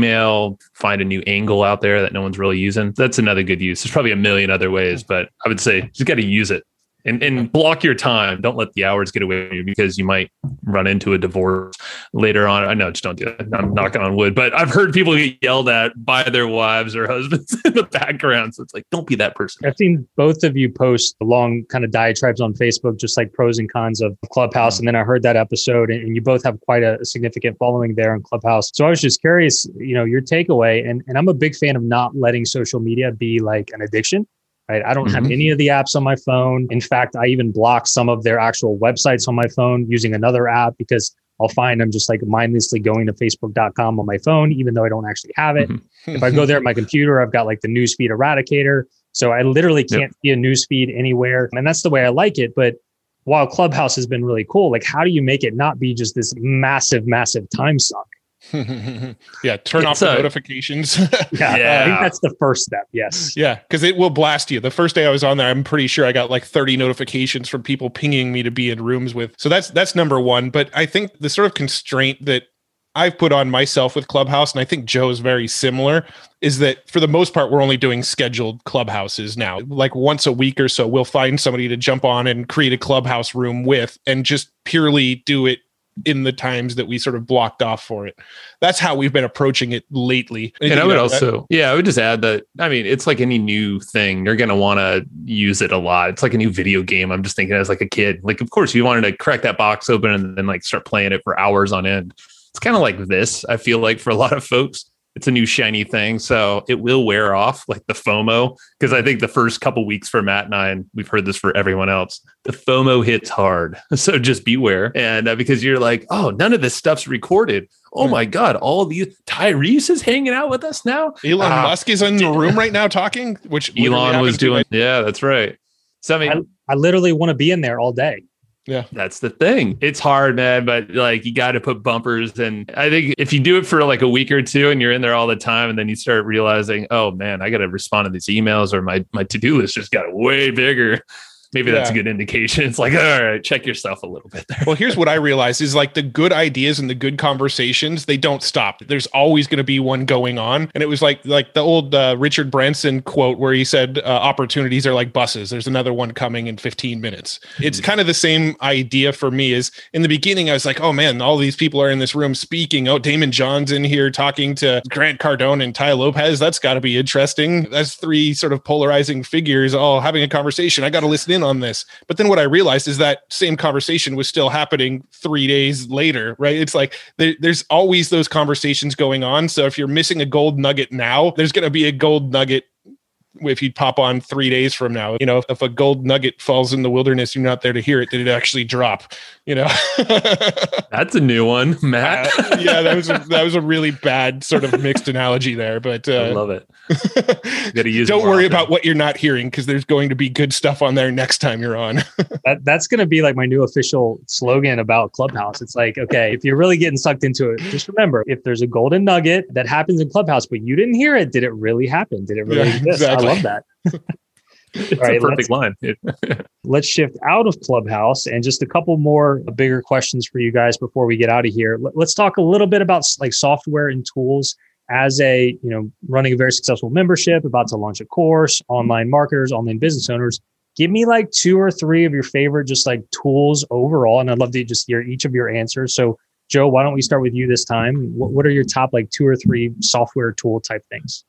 find a new angle out there that no one's really using. That's another good use. There's probably a million other ways, but I would say just got to use it and, and block your time. Don't let the hours get away from you because you might run into a divorce later on. I know, just don't do that. I'm knocking on wood, but I've heard people get yelled at by their wives or [laughs] husbands in the background. So it's like, don't be that person.
I've seen both of you post long kind of diatribes on Facebook, just like pros and cons of Clubhouse. And then I heard that episode, and, and you both have quite a, significant following there on Clubhouse. So I was just curious, you know, your takeaway. And, and I'm a big fan of not letting social media be like an addiction. Right? I don't have
Mhm.
any of the apps on my phone. In fact, I even block some of their actual websites on my phone using another app because I'll find I'm just like mindlessly going to facebook.com on my phone, even though I don't actually have it.
Mhm.
If I go there at my computer, I've got like the newsfeed eradicator. So I literally can't see a newsfeed anywhere. And that's the way I like it. But while Clubhouse has been really cool, like how do you make it not be just this massive, massive time suck? [laughs]
yeah, turn off
It's
the
a-
notifications. [laughs]
Yeah, I think that's the first step. Yes.
yeah, because it will blast you. The first day I was on there, I'm pretty sure I got like 30 notifications from people pinging me to be in rooms with. So that's that's number one. But I think the sort of constraint that I've put on myself with Clubhouse, and I think Joe is very similar, is that for the most part, we're only doing scheduled clubhouses now. Like once a week or so, we'll find somebody to jump on and create a clubhouse room with and just purely do it in the times that we sort of blocked off for it. That's how we've been approaching it lately.
And I would also, yeah, I would just add that. I mean, it's like any new thing. You're going to want to use it a lot. It's like a new video game. I'm just thinking as like a kid. Like, of course, you wanted to crack that box open and then like start playing it for hours on end. It's kind of like this. I feel like for a lot of folks, it's a new shiny thing. So it will wear off, like the FOMO. Because I think the first couple weeks for Matt and I, and we've heard this for everyone else, the FOMO hits hard. [laughs] So just beware. And uh, because you're like, oh, none of this stuff's recorded. Oh my God, all these Tyrese is hanging out with us now.
Elon
Ah,
Musk is in the room right now talking, which
Elon was
happened to
doing, yeah, that's right. So I mean,
I literally want to be in there all day.
Yeah.
That's the thing. It's hard, man, but like you got to put bumpers. And I think if you do it for like a week or two and you're in there all the time and then you start realizing, oh man, I got to respond to these emails or my, my to do list just got way bigger maybe that's a good indication. [laughs] It's like, all right, check yourself a little bit there.
Well, here's what I realized is like the good ideas and the good conversations, they don't stop. There's always going to be one going on. And it was like like the old uh, Richard Branson quote where he said uh, opportunities are like buses. There's another one coming in 15 minutes. It's hmm. kind of the same idea for me is in the beginning I was like, "Oh man, all these people are in this room speaking. Oh, Daymond John's in here talking to Grant Cardone and Tai Lopez. That's got to be interesting. That's three sort of polarizing figures all having a conversation. I got to listen in on this. But then what I realized is that same conversation was still happening three days later, right? It's like there, there's always those conversations going on. So if you're missing a gold nugget now, there's going to be a gold nugget if you pop on three days from now, you know, if a gold nugget falls in the wilderness, you're not there to hear it. Did it actually drop? You know, [laughs]
that's a new one, Matt.
Uh, yeah, that was a, that was a really bad sort of mixed analogy there, but uh,
I love it. [laughs] Got to use.
Don't worry often. about what you're not hearing because there's going to be good stuff on there next time you're on. [laughs]
that, that's going to be like my new official slogan about Clubhouse. It's like, okay, if you're really getting sucked into it, just remember if there's a golden nugget that happens in Clubhouse, but you didn't hear it, did it really happen? Did it really yeah, exist? Exactly. I love that.
It's right, a perfect line. [laughs]
let's shift out of Clubhouse and just a couple more uh, bigger questions for you guys before we get out of here. Let's talk a little bit about like software and tools as a you know running a very successful membership, about to launch a course, online marketers, online business owners. Give me like two or three of your favorite just like tools overall, and I'd love to just hear each of your answers. So Joe, why don't we start with you this time? What, what are your top like two or three software tool type things?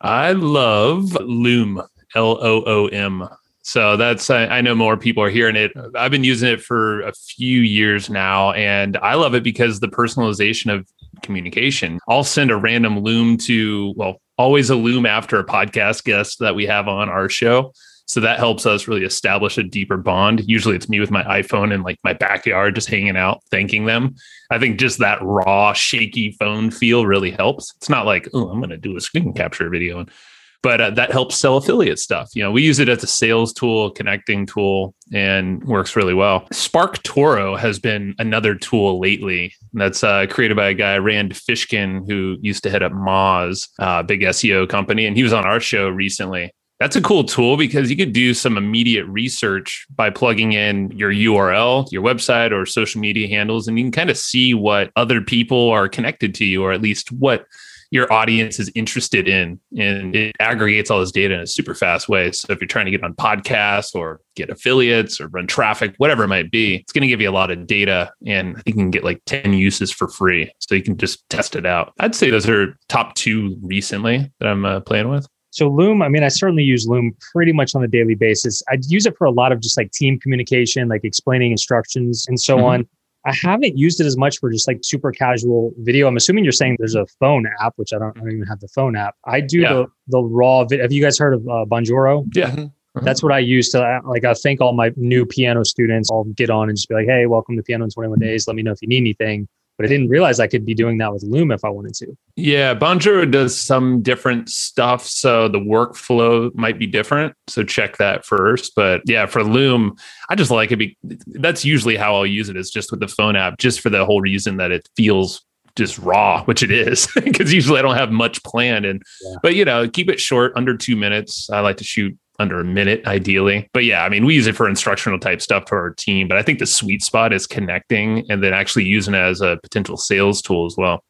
I love Loom, L O O M. So that's, I, I, know more people are hearing it. I've been using it for a few years now, and I love it because the personalization of communication. I'll send a random Loom to, well, always a Loom after a podcast guest that we have on our show. So that helps us really establish a deeper bond. Usually it's me with my iPhone in like my backyard, just hanging out, thanking them. I think just that raw, shaky phone feel really helps. It's not like, oh, I'm going to do a screen capture video. And, but uh, that helps sell affiliate stuff. You know, we use it as a sales tool, connecting tool, and works really well. SparkToro has been another tool lately that's uh, created by a guy, Rand Fishkin, who used to head up Moz, uh, big SEO company. And he was on our show recently that's a cool tool because you could do some immediate research by plugging in your URL, your website, or social media handles, and you can kind of see what other people are connected to you, or at least what your audience is interested in. And it aggregates all this data in a super fast way. So if you're trying to get on podcasts or get affiliates or run traffic, whatever it might be, it's going to give you a lot of data. And you can get like 10 uses for free. So you can just test it out. I'd say those are top two recently that I'm uh, playing with.
So Loom, I mean, I certainly use Loom pretty much on a daily basis. I use it for a lot of just like team communication, like explaining instructions and so mm-hmm. on. I haven't used it as much for just like super casual video. I'm assuming you're saying there's a phone app, which I don't, I don't even have the phone app. I do yeah. the the raw. Vi- have you guys heard of uh, Bonjoro?
Yeah. Mm-hmm.
mm-hmm. That's what I use to uh, like. I thank all my new piano students. I'll get on and just be like, "Hey, welcome to Piano in 21 Days. Let me know if you need anything." But I didn't realize I could be doing that with Loom if I wanted to.
Yeah, Bonjoro does some different stuff, so the workflow might be different. So check that first. But yeah, for Loom, I just like it. Be, that's usually how I'll use it is just with the phone app, just for the whole reason that it feels just raw, which it is, [laughs] because usually I don't have much planned. And yeah. but you know, keep it short, under two minutes. I like to shoot under a minute ideally. But yeah, I mean, we use it for instructional type stuff for our team, but I think the sweet spot is connecting and then actually using it as a potential sales tool as well.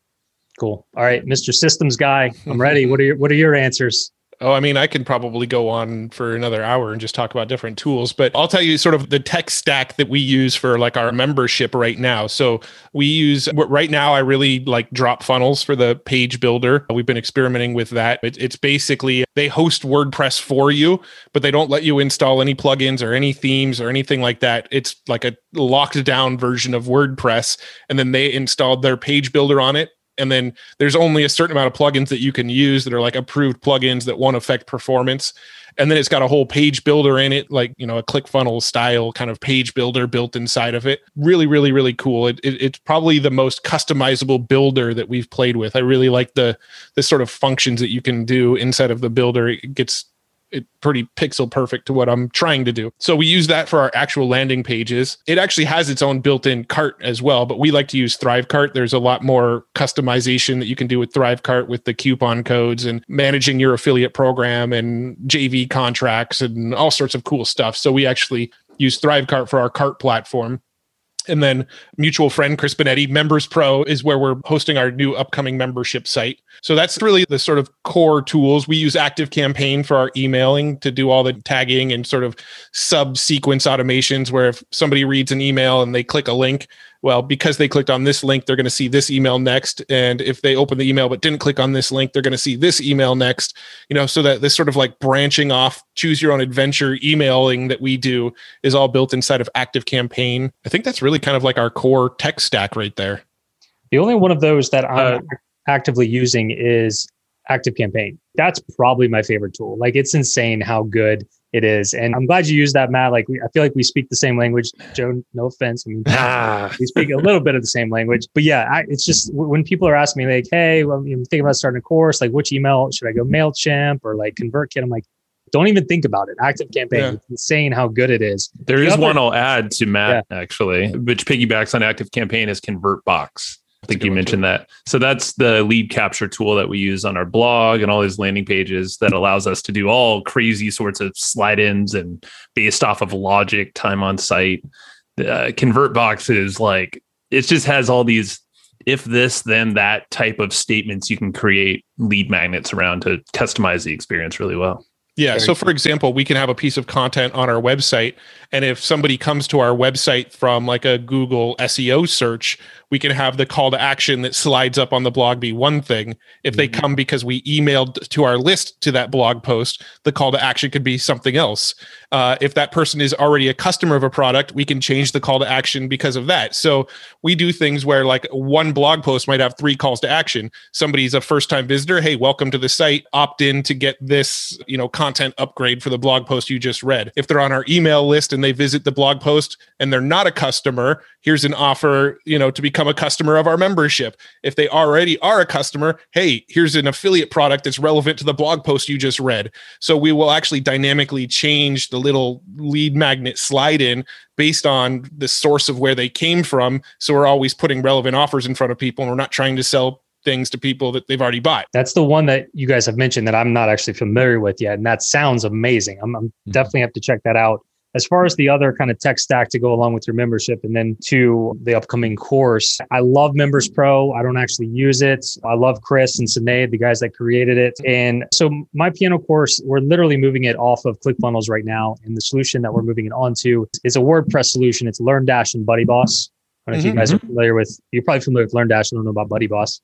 Cool. All right, Mr. Systems guy, I'm ready. [laughs] what are your what are your answers?
Oh, I mean, I can probably go on for another hour and just talk about different tools, but I'll tell you sort of the tech stack that we use for like our membership right now. So we use right now, I really like DropFunnels for the page builder. We've been experimenting with that. it's basically they host WordPress for you, but they don't let you install any plugins or any themes or anything like that. It's like a locked down version of WordPress. And then they installed their page builder on it and then there's only a certain amount of plugins that you can use that are like approved plugins that won't affect performance. And then it's got a whole page builder in it like you know a clickfunnels style kind of page builder built inside of it. Really really really cool. It, it, it's probably the most customizable builder that we've played with. I really like the the sort of functions that you can do inside of the builder. It gets it pretty pixel perfect to what I'm trying to do. So we use that for our actual landing pages. It actually has its own built-in cart as well, but we like to use Thrivecart. There's a lot more customization that you can do with Thrivecart with the coupon codes and managing your affiliate program and JV contracts and all sorts of cool stuff. So we actually use Thrivecart for our cart platform. And then mutual friend Chris Benetti, Members Pro is where we're hosting our new upcoming membership site. So that's really the sort of core tools. We use Active Campaign for our emailing to do all the tagging and sort of sub sequence automations where if somebody reads an email and they click a link, well, because they clicked on this link, they're going to see this email next. And if they open the email but didn't click on this link, they're going to see this email next. You know, so that this sort of like branching off, choose your own adventure emailing that we do is all built inside of Active Campaign. I think that's really kind of like our core tech stack right there.
The only one of those that I'm uh, actively using is Active Campaign. That's probably my favorite tool. Like it's insane how good it is. And I'm glad you used that, Matt. Like we, I feel like we speak the same language. Joe, no offense. I mean, [laughs] we speak a little bit of the same language. But yeah, I, it's just when people are asking me like, "Hey, well, I'm thinking about starting a course. Like, which email should I go? Mailchimp or like ConvertKit?" I'm like, don't even think about it. Active campaign. Yeah. It's insane how good it is.
There the is other, one I'll add to Matt yeah. actually, which piggybacks on active campaign is ConvertBox. I think you mentioned too. that. So that's the lead capture tool that we use on our blog and all these landing pages that allows us to do all crazy sorts of slide ins and based off of logic, time on site. Uh, ConvertBox is like, it just has all these if this, then that type of statements you can create lead magnets around to customize the experience really well.
Yeah. So, for example, we can have a piece of content on our website. And if somebody comes to our website from like a Google SEO search, we can have the call to action that slides up on the blog be one thing. If they mm-hmm. come because we emailed to our list to that blog post, the call to action could be something else. Uh, if that person is already a customer of a product, we can change the call to action because of that. So we do things where like one blog post might have three calls to action. Somebody's a first time visitor. Hey, welcome to the site. Opt in to get this, you know, content upgrade for the blog post you just read. If they're on our email list and they visit the blog post and they're not a customer, here's an offer, you know, to become a customer of our membership. If they already are a customer, hey, here's an affiliate product that's relevant to the blog post you just read. So we will actually dynamically change the little lead magnet slide in based on the source of where they came from. So we're always putting relevant offers in front of people and we're not trying to sell things to people that they've already bought.
That's the one that you guys have mentioned that I'm not actually familiar with yet. And that sounds amazing. I'm, I'm mm-hmm. definitely have to check that out. As far as the other kind of tech stack to go along with your membership and then to the upcoming course, I love Members Pro. I don't actually use it. I love Chris and Sinead, the guys that created it. And so my piano course, we're literally moving it off of ClickFunnels right now. And the solution that we're moving it onto is a WordPress solution. It's LearnDash and BuddyBoss. I don't know mm-hmm. if you mm-hmm. guys are familiar with, you're probably familiar with LearnDash. I don't know about BuddyBoss.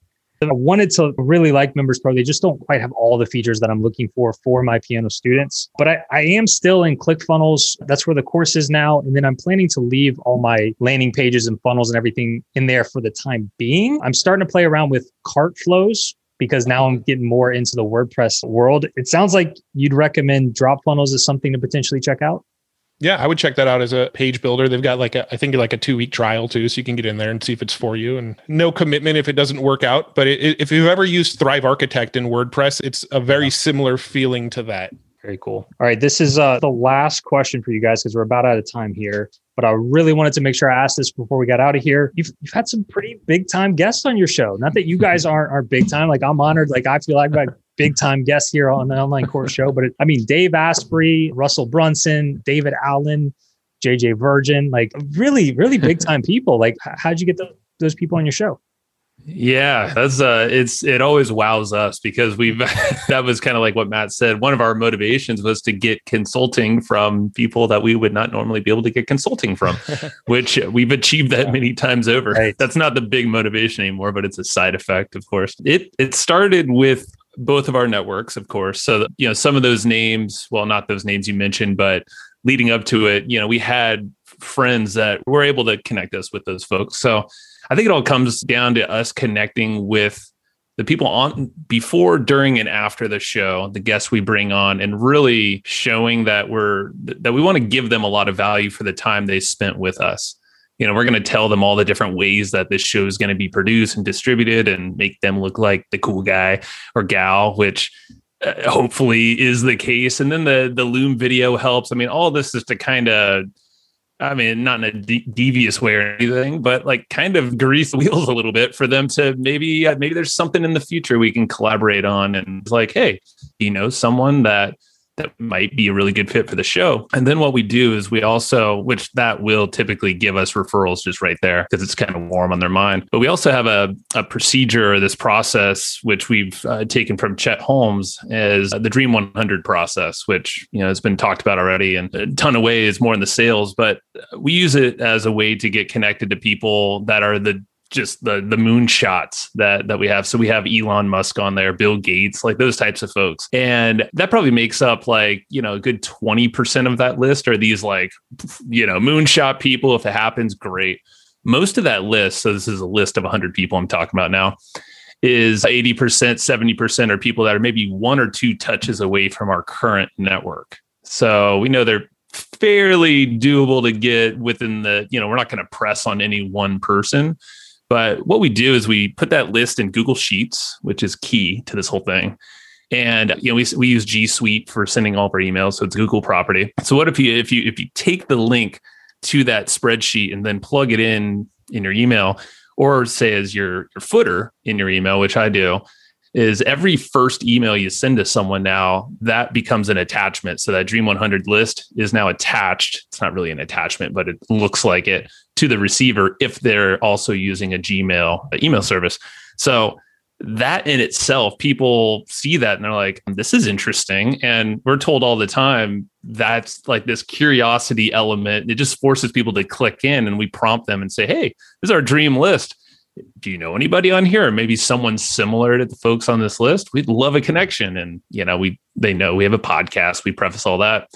I wanted to really like Members Pro. They just don't quite have all the features that I'm looking for for my piano students. But I, I am still in ClickFunnels. That's where the course is now. And then I'm planning to leave all my landing pages and funnels and everything in there for the time being. I'm starting to play around with CartFlows because now I'm getting more into the WordPress world. It sounds like you'd recommend DropFunnels as something to potentially check out.
Yeah, I would check that out as a page builder. They've got like a, I think like a two week trial too, so you can get in there and see if it's for you. And no commitment if it doesn't work out. But it, if you've ever used Thrive Architect in WordPress, it's a very similar feeling to that.
Very cool. All right, this is uh, the last question for you guys because we're about out of time here. But I really wanted to make sure I asked this before we got out of here. You've, you've had some pretty big time guests on your show. Not that you guys [laughs] aren't are big time. Like I'm honored. Like I feel like I've got big time guests here on the online course [laughs] show. But it, I mean, Dave Asprey, Russell Brunson, David Allen. JJ Virgin, like really, really big [laughs] time people. Like, how'd you get the, those people on your show?
Yeah, that's uh it's it always wows us because we've [laughs] that was kind of like what Matt said. One of our motivations was to get consulting from people that we would not normally be able to get consulting from, which we've achieved that many times over. Right. That's not the big motivation anymore, but it's a side effect, of course. It it started with both of our networks, of course. So, you know, some of those names, well, not those names you mentioned, but leading up to it, you know, we had friends that were able to connect us with those folks. So I think it all comes down to us connecting with the people on before, during, and after the show, the guests we bring on, and really showing that we're that we want to give them a lot of value for the time they spent with us. You know, we're going to tell them all the different ways that this show is going to be produced and distributed and make them look like the cool guy or gal, which uh, hopefully is the case. And then the the Loom video helps. I mean, all this is to kind of I mean, not in a de- devious way or anything, but like kind of grease the [laughs] wheels a little bit for them to maybe uh, maybe there's something in the future we can collaborate on. And like, hey, you know, someone that that might be a really good fit for the show. And then what we do is we also, which that will typically give us referrals just right there because it's kind of warm on their mind. But we also have a, a procedure, or this process, which we've uh, taken from Chet Holmes, is the Dream 100 process, which you know has been talked about already in a ton of ways, more in the sales. But we use it as a way to get connected to people that are the just the the moonshots that that we have. So we have Elon Musk on there, Bill Gates, like those types of folks, and that probably makes up like you know a good twenty percent of that list are these like you know moonshot people. If it happens, great. Most of that list, so this is a list of 100 people I'm talking about now, is 80%, 70% are people that are maybe one or two touches away from our current network. So we know they're fairly doable to get within the, you know, we're not going to press on any one person. But what we do is we put that list in Google Sheets, which is key to this whole thing. And you know, we, we use G Suite for sending all of our emails, so it's Google property. So what if you if you if you take the link to that spreadsheet and then plug it in in your email, or say as your your footer in your email, which I do, is every first email you send to someone now that becomes an attachment so that dream 100 list is now attached it's not really an attachment but it looks like it to the receiver if they're also using a gmail email service. So that in itself people see that and they're like this is interesting. And we're told all the time that's like this curiosity element. It just forces people to click in and we prompt them and say hey this is our dream list. Do you know anybody on here? Maybe someone similar to the folks on this list? We'd love a connection. And you know we they know we have a podcast. We preface all that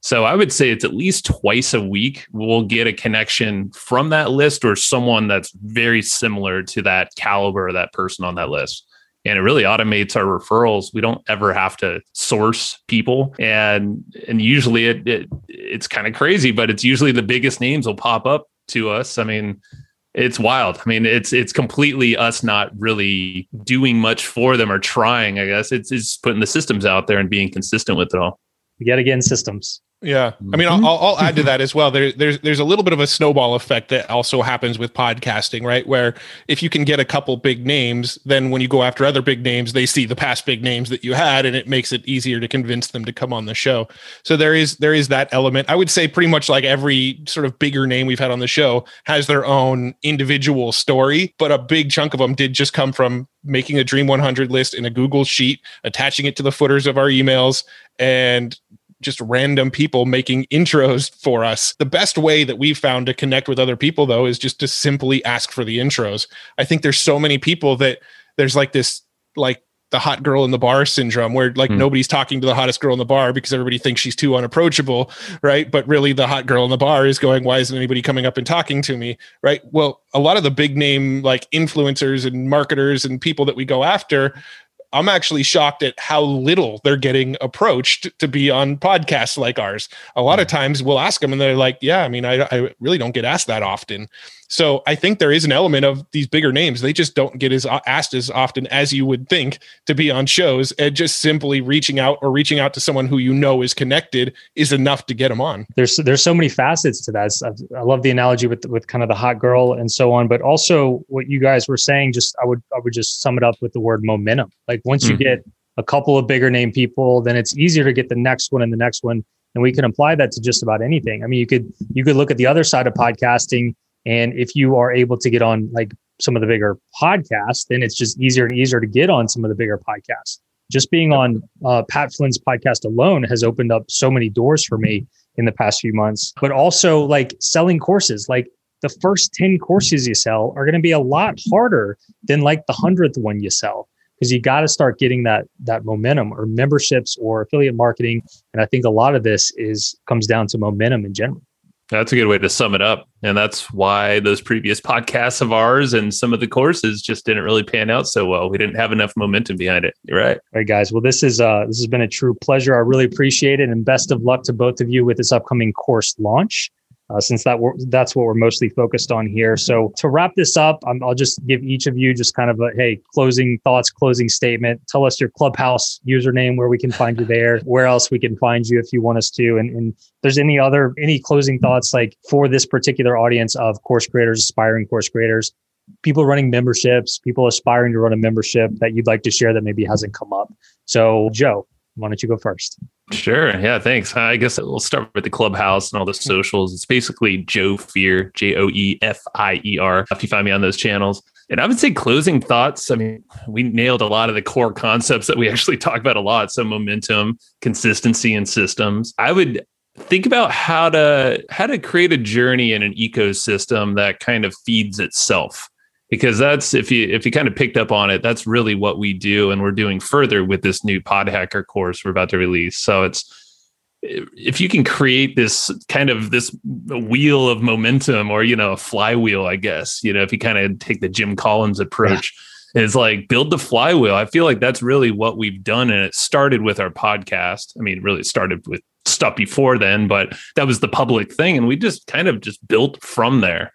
so i would say it's at least twice a week we'll get a connection from that list or someone that's very similar to that caliber of that person on that list and it really automates our referrals we don't ever have to source people and and usually it, it it's kind of crazy but it's usually the biggest names will pop up to us i mean it's wild. I mean, it's it's completely us not really doing much for them or trying. I guess it's it's putting the systems out there and being consistent with it all.
Yet again, systems.
Yeah, I mean, mm-hmm. I'll, I'll add to that as well. There, there's there's a little bit of a snowball effect that also happens with podcasting, right? Where if you can get a couple big names, then when you go after other big names, they see the past big names that you had, and it makes it easier to convince them to come on the show. So there is there is that element. I would say pretty much like every sort of bigger name we've had on the show has their own individual story, but a big chunk of them did just come from making a Dream 100 list in a Google sheet, attaching it to the footers of our emails, and just random people making intros for us. The best way that we've found to connect with other people, though, is just to simply ask for the intros. I think there's so many people that there's like this, like, the hot girl in the bar syndrome where like mm. nobody's talking to the hottest girl in the bar because everybody thinks she's too unapproachable right but really the hot girl in the bar is going why isn't anybody coming up and talking to me right well a lot of the big name like influencers and marketers and people that we go after I'm actually shocked at how little they're getting approached to be on podcasts like ours. A lot of hmm. times we'll ask them and they're like, yeah, I mean, I, I really don't get asked that often. So I think there is an element of these bigger names. They just don't get as uh, asked as often as you would think to be on shows. And just simply reaching out or reaching out to someone who you know is connected is enough to get them on.
There's there's so many facets to that. I love the analogy with with kind of the hot girl and so on, but also what you guys were saying. Just I would I would just sum it up with the word momentum. Like once mm-hmm. you get a couple of bigger name people, then it's easier to get the next one and the next one. And we can apply that to just about anything. I mean, you could you could look at the other side of podcasting and if you are able to get on like some of the bigger podcasts, then it's just easier and easier to get on some of the bigger podcasts. Just being on uh, Pat Flynn's podcast alone has opened up so many doors for me in the past few months. But also like selling courses, like the first 10 courses you sell are going to be a lot harder than like the 100th one you sell because you got to start getting that that momentum or memberships or affiliate marketing and i think a lot of this is comes down to momentum in general
that's a good way to sum it up. And that's why those previous podcasts of ours and some of the courses just didn't really pan out so well. We didn't have enough momentum behind it. You're right. All
right, guys. Well, this is uh this has been a true pleasure. I really appreciate it. And best of luck to both of you with this upcoming course launch. Uh, since that that's what we're mostly focused on here. So to wrap this up, i will just give each of you just kind of a hey closing thoughts, closing statement. Tell us your clubhouse username, where we can find you there, [laughs] where else we can find you if you want us to, and, and there's any other any closing thoughts like for this particular audience of course creators, aspiring course creators, people running memberships, people aspiring to run a membership that you'd like to share that maybe hasn't come up. So Joe, why don't you go first?
Sure. Yeah. Thanks. I guess we'll start with the clubhouse and all the mm-hmm. socials. It's basically Joe Fier, J O E F I E R. If you find me on those channels. And I would say closing thoughts. I mean, we nailed a lot of the core concepts that we [laughs] actually talk about a lot. So momentum, consistency, and systems. I would think about how to how to create a journey in an ecosystem that kind of feeds itself because that's if you if you kind of picked up on it that's really what we do and we're doing further with this new pod hacker course we're about to release. So it's if you can create this kind of this wheel of momentum or you know a flywheel i guess you know if you kind of take the jim collins approach yeah. is like build the flywheel. I feel like that's really what we've done and it started with our podcast. I mean really started with stuff before then but that was the public thing and we just kind of just built from there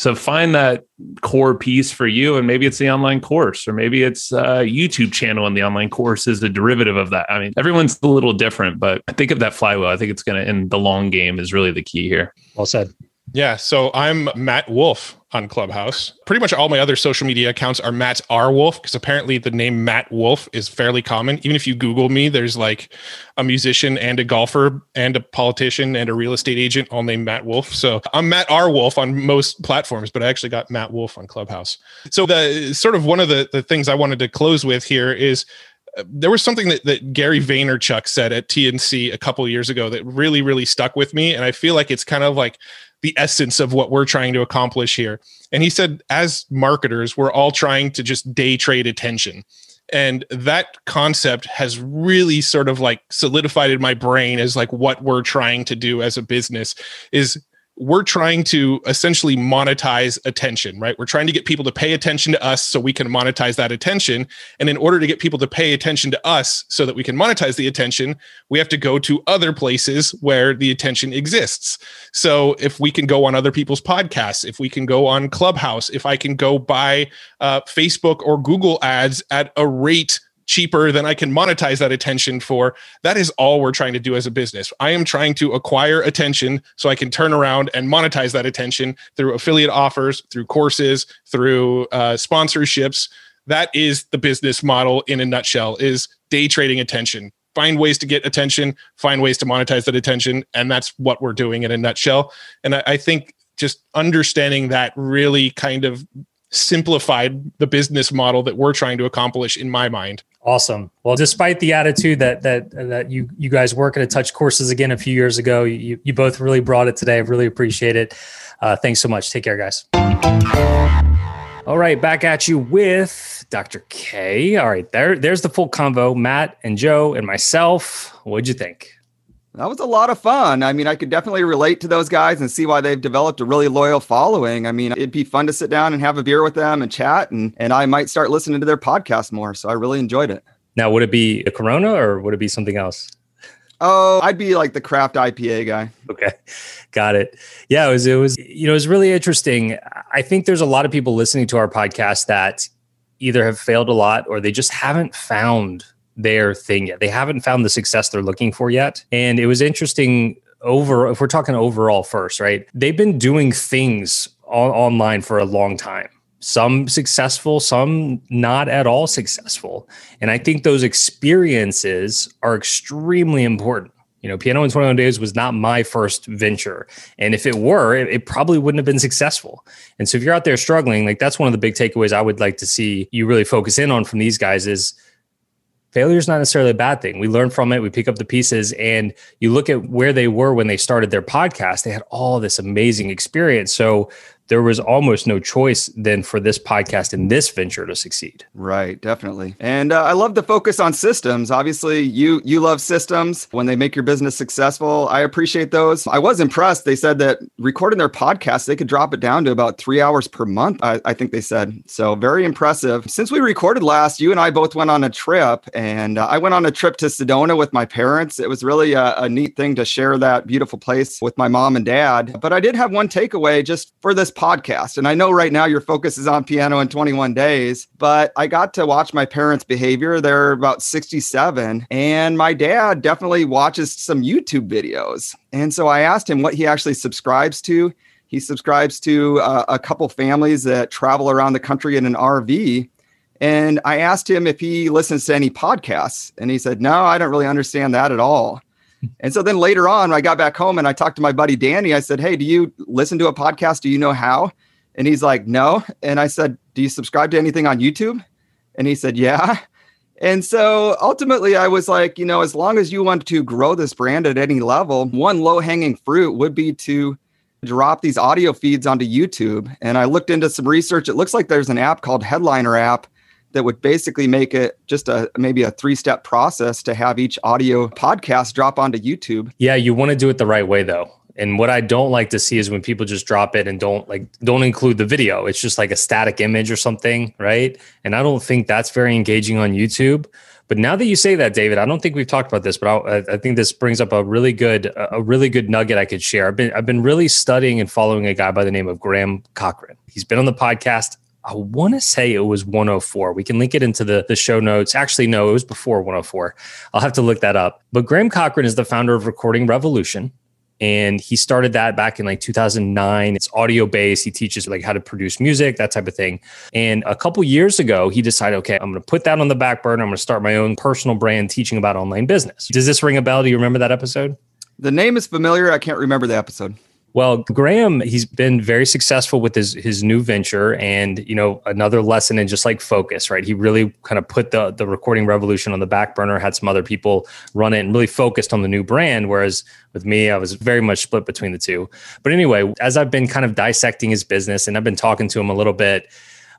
so find that core piece for you, and maybe it's the online course, or maybe it's a YouTube channel, and the online course is the derivative of that. I mean, everyone's a little different, but I think of that flywheel. I think it's going to, in the long game, is really the key here.
Well said.
Yeah. So I'm Matt Wolfe on Clubhouse. Pretty much all my other social media accounts are Matt R. Wolfe because apparently the name Matt Wolfe is fairly common. Even if you Google me, there's like a musician and a golfer and a politician and a real estate agent all named Matt Wolfe. So I'm Matt R. Wolfe on most platforms, but I actually got Matt Wolfe on Clubhouse. So the sort of one of the, the things I wanted to close with here is uh, there was something that, that Gary Vaynerchuk said at TNC a couple years ago that really, really stuck with me. And I feel like it's kind of like the essence of what we're trying to accomplish here. And he said, as marketers, we're all trying to just day trade attention. And that concept has really sort of like solidified in my brain as like what we're trying to do as a business is we're trying to essentially monetize attention, right? We're trying to get people to pay attention to us so we can monetize that attention. And in order to get people to pay attention to us so that we can monetize the attention, we have to go to other places where the attention exists. So if we can go on other people's podcasts, if we can go on Clubhouse, if I can go buy uh, Facebook or Google ads at a rate cheaper than I can monetize that attention for. That is all we're trying to do as a business. I am trying to acquire attention so I can turn around and monetize that attention through affiliate offers, through courses, through uh, sponsorships. That is the business model in a nutshell is day trading attention. Find ways to get attention, find ways to monetize that attention. And that's what we're doing in a nutshell. And I, I think just understanding that really kind of simplified the business model that we're trying to accomplish in my mind.
Awesome. Well, despite the attitude that that that you you guys work at a touch courses again a few years ago, you you both really brought it today. I really appreciate it. Uh, thanks so much. Take care, guys. All right, back at you with Dr. K. All right, there there's the full convo. Matt and Joe and myself. What'd you think?
That was a lot of fun. I mean, I could definitely relate to those guys and see why they've developed a really loyal following. I mean, it'd be fun to sit down and have a beer with them and chat, and and I might start listening to their podcast more. So I really enjoyed it.
Now, would it be a Corona or would it be something else?
Oh, I'd be like the craft IPA guy.
Okay. [laughs] Got it. Yeah, it was it was you know, it was really interesting. I think there's a lot of people listening to our podcast that either have failed a lot or they just haven't found their thing yet. They haven't found the success they're looking for yet. And it was interesting over if we're talking overall first, right? They've been doing things on, online for a long time. Some successful, some not at all successful. And I think those experiences are extremely important. You know, Piano in 21 Days was not my first venture. And if it were, it, it, probably wouldn't have been successful. And so if you're out there struggling, like that's one of the big takeaways I would like to see you really focus in on from these guys is failure is not necessarily a bad thing. We learn from it, we pick up the pieces, and you look at where they were when they started their podcast. They had all this amazing experience. So there was almost no choice then for this podcast and this venture to succeed.
Right, definitely. And uh, I love the focus on systems. Obviously, you you love systems when they make your business successful. I appreciate those. I was impressed. They said that recording their podcast, they could drop it down to about three hours per month. I, I think they said so. Very impressive. Since we recorded last, you and I both went on a trip, and uh, I went on a trip to Sedona with my parents. It was really a, a neat thing to share that beautiful place with my mom and dad. But I did have one takeaway just for this podcast. And I know right now your focus is on piano in 21 days, but I got to watch my parents' behavior. They're about 67. And my dad definitely watches some YouTube videos. And so I asked him what he actually subscribes to. He subscribes to uh, a couple families that travel around the country in an RV. And I asked him if he listens to any podcasts. And he said, No, I don't really understand that at all. And so then later on, I got back home and I talked to my buddy Danny. I said, Hey, do you listen to a podcast? Do you know how? And he's like, No. And I said, Do you subscribe to anything on YouTube? And he said, Yeah. And so ultimately, I was like, you know, as long as you want to grow this brand at any level, one low hanging fruit would be to drop these audio feeds onto YouTube. And I looked into some research. It looks like there's an app called Headliner app that would basically make it just a maybe a three step process to have each audio podcast drop onto YouTube.
Yeah, you want to do it the right way though. And what I don't like to see is when people just drop it and don't like don't include the video. It's just like a static image or something, right? And I don't think that's very engaging on YouTube. But now that you say that, David, I don't think we've talked about this, but I, I think this brings up a really good a really good nugget I could share. I've been I've been really studying and following a guy by the name of Graham Cochran. He's been on the podcast I want to say it was 104. We can link it into the, the show notes. Actually, no, it was before 104. I'll have to look that up. But Graham Cochran is the founder of Recording Revolution. And he started that back in like 2009. It's audio based. He teaches like how to produce music, that type of thing. And a couple years ago, he decided, okay, I'm going to put that on the back burner. I'm going to start my own personal brand teaching about online business. Does this ring a bell? Do you remember that episode?
The name is familiar. I can't remember the episode.
Well, Graham, he's been very successful with his his new venture, and you know another lesson in just like focus, right? He really kind of put the the recording revolution on the back burner, had some other people run it, and really focused on the new brand. Whereas with me, I was very much split between the two. But anyway, as I've been kind of dissecting his business, and I've been talking to him a little bit,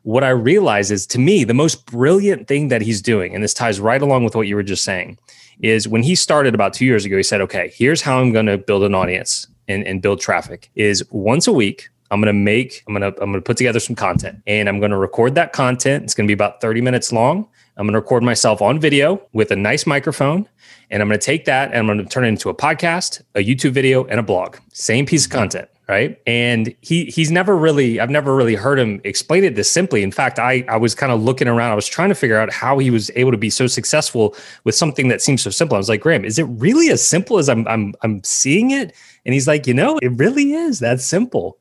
what I realize is to me the most brilliant thing that he's doing, and this ties right along with what you were just saying, is when he started about two years ago. He said, "Okay, here's how I'm going to build an audience." And, and build traffic is once a week I'm to make, I'm to, I'm to put together some content and I'm to record that content. It's to be about 30 minutes long. I'm to record myself on video with a nice microphone and I'm to take that and I'm to turn it into a podcast, a YouTube video and a blog. Same piece of content right and he he's never really i've never really heard him explain it this simply in fact i i was kind of looking around i was trying to figure out how he was able to be so successful with something that seems so simple i was like graham is it really as simple as i'm i'm i'm seeing it and he's like you know it really is that simple.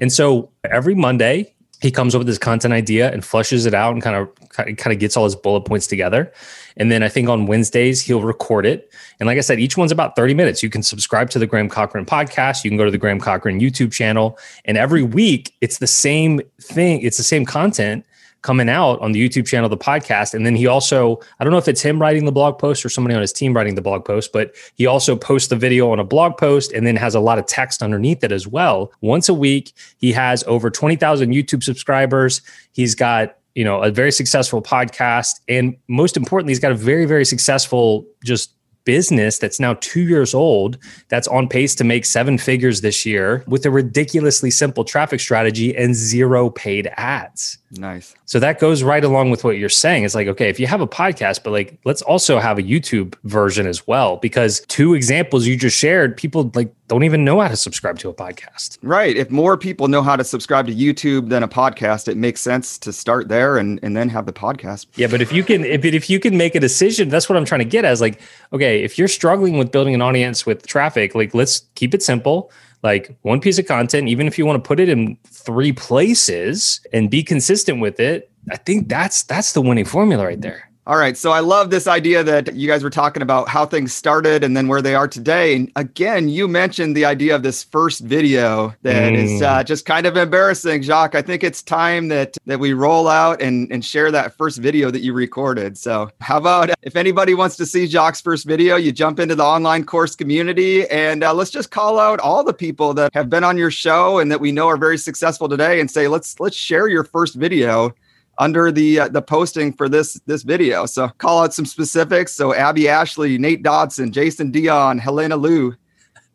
And so every monday he comes up with his content idea and flushes it out and kind of kind of gets all his bullet points together. And then i think on wednesdays he'll record it. And like i said each one's about 30 minutes. You can subscribe to the graham Cochrane podcast. You can go to the graham Cochrane youtube channel. And every week it's the same thing. It's the same content coming out on the YouTube channel, the podcast. And then he also, I don't know if it's him writing the blog post or somebody on his team writing the blog post, but he also posts the video on a blog post and then has a lot of text underneath it as well. Once a week, he has over 20,000 YouTube subscribers. He's got you know a very successful podcast and most importantly he's got a very very successful just business that's now two years old that's on pace to make seven figures this year with a ridiculously simple traffic strategy and zero paid ads.
Nice.
So that goes right along with what you're saying. It's like, okay, if you have a podcast, but like, let's also have a YouTube version as well, because two examples you just shared, people like don't even know how to subscribe to a podcast.
Right. If more people know how to subscribe to YouTube than a podcast, it makes sense to start there and, and then have the podcast.
Yeah. But if you can, if, if you can make a decision, that's what I'm trying to get as like, okay, if you're struggling with building an audience with traffic, like let's keep it simple like one piece of content, even if you want to put it in three places and be consistent with it, I think that's that's the winning formula right there.
All right. So I love this idea that you guys were talking about how things started and then where they are today. And again, you mentioned the idea of this first video that mm. is uh, just kind of embarrassing, Jacques. I think it's time that that we roll out and, and share that first video that you recorded. So how about if anybody wants to see Jacques' first video, you jump into the online course community and uh, let's just call out all the people that have been on your show and that we know are very successful today and say, let's let's share your first video under the uh, the posting for this this video. So call out some specifics. So Abby Ashley, Nate Dodson, Jason Dion, Helena Liu,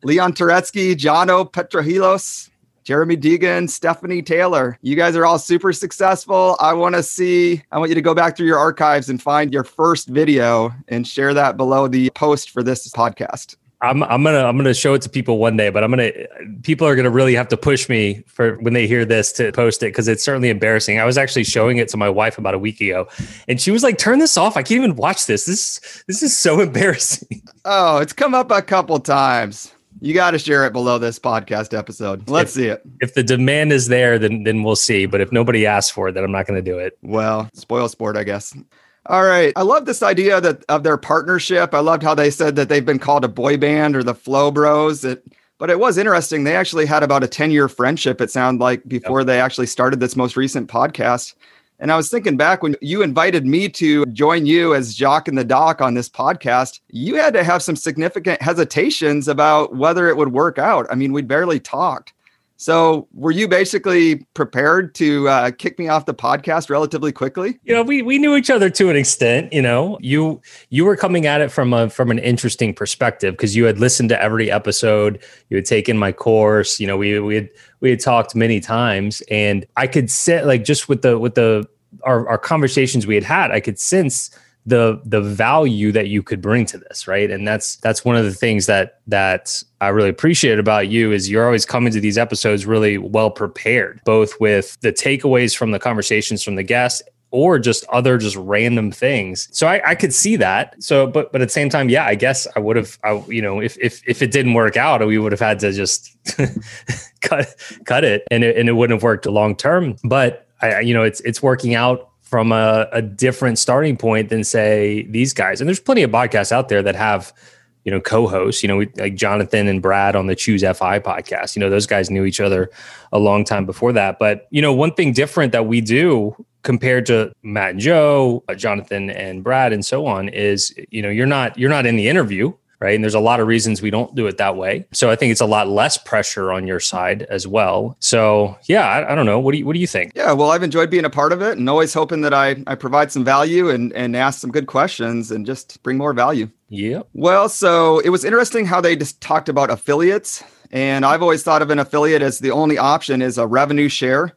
Leon Turetsky, Jono Petrohilos, Jeremy Deegan, Stephanie Taylor. You guys are all super successful. I want to see, I want you to go back through your archives and find your first video and share that below the post for this podcast.
I'm I'm gonna I'm gonna show it to people one day, but I'm gonna people are gonna really have to push me for when they hear this to post it because it's certainly embarrassing. I was actually showing it to my wife about a week ago, and she was like, "Turn this off! I can't even watch this. This this is so [laughs] embarrassing."
Oh, it's come up a couple times. You got to share it below this podcast episode. Let's
if,
see it.
If the demand is there, then then we'll see. But if nobody asks for it, then I'm not going to do it.
Well, spoil sport, I guess. All right. I love this idea that of their partnership. I loved how they said that they've been called a boy band or the Flow Bros. It, but it was interesting. They actually had about a 10 year friendship, it sounded like, before yep. they actually started this most recent podcast. And I was thinking back when you invited me to join you as Jacques and the Doc on this podcast, you had to have some significant hesitations about whether it would work out. I mean, we barely talked. So, were you basically prepared to uh, kick me off the podcast relatively quickly?
You know, we we knew each other to an extent. You know, you you were coming at it from a from an interesting perspective because you had listened to every episode, you had taken my course. You know, we we had we had talked many times, and I could sit like just with the with the our, our conversations we had had, I could sense the the value that you could bring to this right? And that's that's one of the things that that i really appreciate about you is you're always coming to these episodes really well prepared both with the takeaways from the conversations from the guests or just other just random things. So I, I could see that. So but but at the same time yeah i guess i would have I, you know if if if it didn't work out we would have had to just [laughs] cut cut it and it, and it wouldn't have worked long term. But I, you know it's it's working out from a, a different starting point than say these guys. And there's plenty of podcasts out there that have you know co-hosts you know like jonathan and brad on the choose fi podcast. You know those guys knew each other a long time before that. But you know one thing different that we do compared to matt and joe uh, jonathan and brad and so on is you know you're not you're not in the interview right? And there's a lot of reasons we don't do it that way. So I think it's a lot less pressure on your side as well. So yeah, I, I, don't know. What do you what do you think?
Yeah, well, I've enjoyed being a part of it and always hoping that I I provide some value and and ask some good questions and just bring more value.
Yeah.
Well, so it was interesting how they just talked about affiliates. And I've always thought of an affiliate as the only option is a revenue share.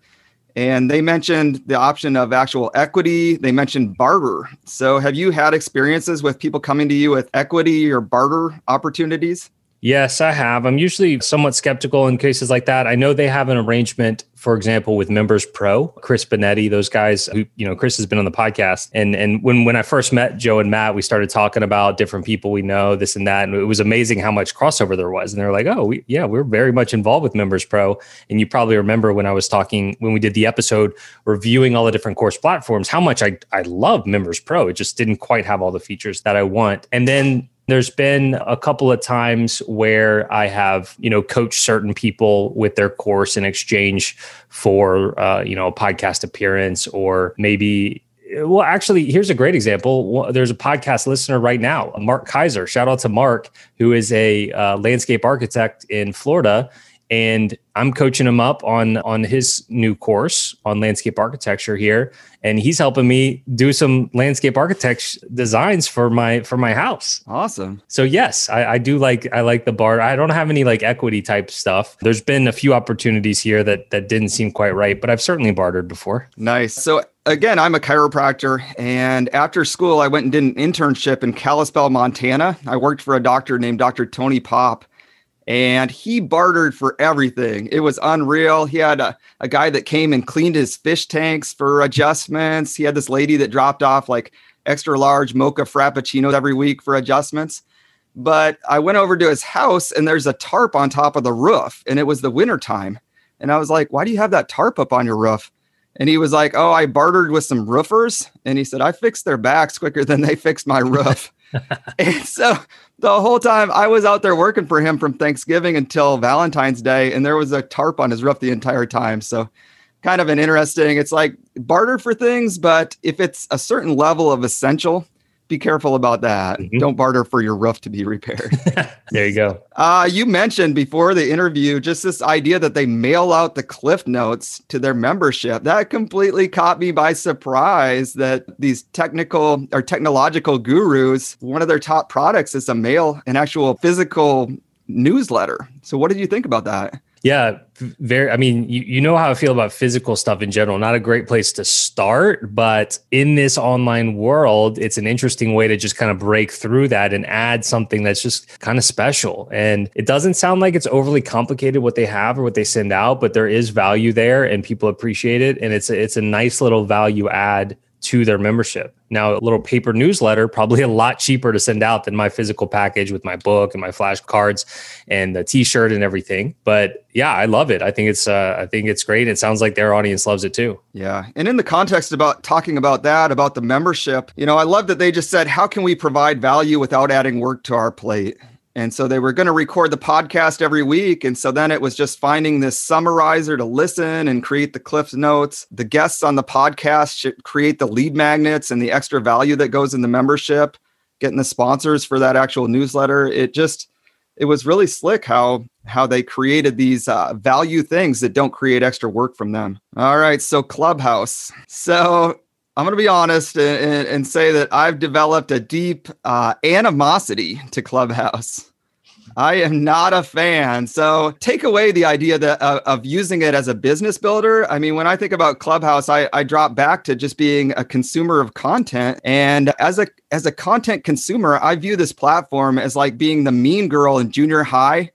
And they mentioned the option of actual equity. They mentioned barter. So, have you had experiences with people coming to you with equity or barter opportunities?
Yes, I have. I'm usually somewhat skeptical in cases like that. I know they have an arrangement, for example, with Members Pro, Chris Benetti, those guys who, you know, Chris has been on the podcast. And and when when I first met Joe and Matt, we started talking about different people we know, this and that. And it was amazing how much crossover there was. And they're like, oh, we, yeah, we're very much involved with Members Pro. And you probably remember when I was talking, when we did the episode reviewing all the different course platforms, how much I, I love Members Pro. It just didn't quite have all the features that I want. And then there's been a couple of times where I have, you know, coached certain people with their course in exchange for, uh, you know, a podcast appearance or maybe well, actually, here's a great example. There's a podcast listener right now, Mark Kaiser. Shout out to Mark, who is a uh, landscape architect in Florida and I'm coaching him up on on his new course on landscape architecture here, and he's helping me do some landscape architect designs for my for my house.
Awesome.
So yes, I, I do like I like the bar. I don't have any like equity type stuff. There's been a few opportunities here that that didn't seem quite right, but I've certainly bartered before.
Nice. So again, I'm a chiropractor, and after school, I went and did an internship in Kalispell, Montana. I worked for a doctor named Dr. Tony Pop and he bartered for everything. It was unreal. He had a, a guy that came and cleaned his fish tanks for adjustments. He had this lady that dropped off like extra large mocha frappuccinos every week for adjustments. But I went over to his house and there's a tarp on top of the roof, and it was the winter time. And I was like, why do you have that tarp up on your roof? And he was like, Oh, I bartered with some roofers. And he said, I fixed their backs quicker than they fixed my roof. [laughs] and so the whole time I was out there working for him from Thanksgiving until Valentine's Day, and there was a tarp on his roof the entire time. So kind of an interesting, it's like barter for things, but if it's a certain level of essential, be careful about that. Mm-hmm. Don't barter for your roof to be repaired. [laughs]
there you go.
Uh, you mentioned before the interview just this idea that they mail out the cliff notes to their membership. That completely caught me by surprise that these technical or technological gurus, one of their top products is a mail, an actual physical newsletter. So what did you think about that?
Yeah, very. I mean, you, you know how I feel about physical stuff in general. Not a great place to start, but in this online world, it's an interesting way to just kind of break through that and add something that's just kind of special. And it doesn't sound like it's overly complicated what they have or what they send out, but there is value there and people appreciate it. And it's a, it's a nice little value add to their membership. Now, a little paper newsletter, probably a lot cheaper to send out than my physical package with my book and my flashcards and the t-shirt and everything. But yeah, I love it. I think it's uh, I think it's great. It sounds like their audience loves it too.
Yeah. And in the context about talking about that, about the membership, you know, I love that they just said, how can we provide value without adding work to our plate? And so they were going to record the podcast every week. And so then it was just finding this summarizer to listen and create the Cliff Notes. The guests on the podcast should create the lead magnets and the extra value that goes in the membership, getting the sponsors for that actual newsletter. It just, it was really slick how how they created these uh, value things that don't create extra work from them. All right, so Clubhouse. So I'm going to be honest and, and, say that I've developed a deep uh, animosity to Clubhouse. I am not a fan. So take away the idea that uh, of using it as a business builder. I mean, when I think about Clubhouse, I, I drop back to just being a consumer of content. And as a as a content consumer, I view this platform as like being the mean girl in junior high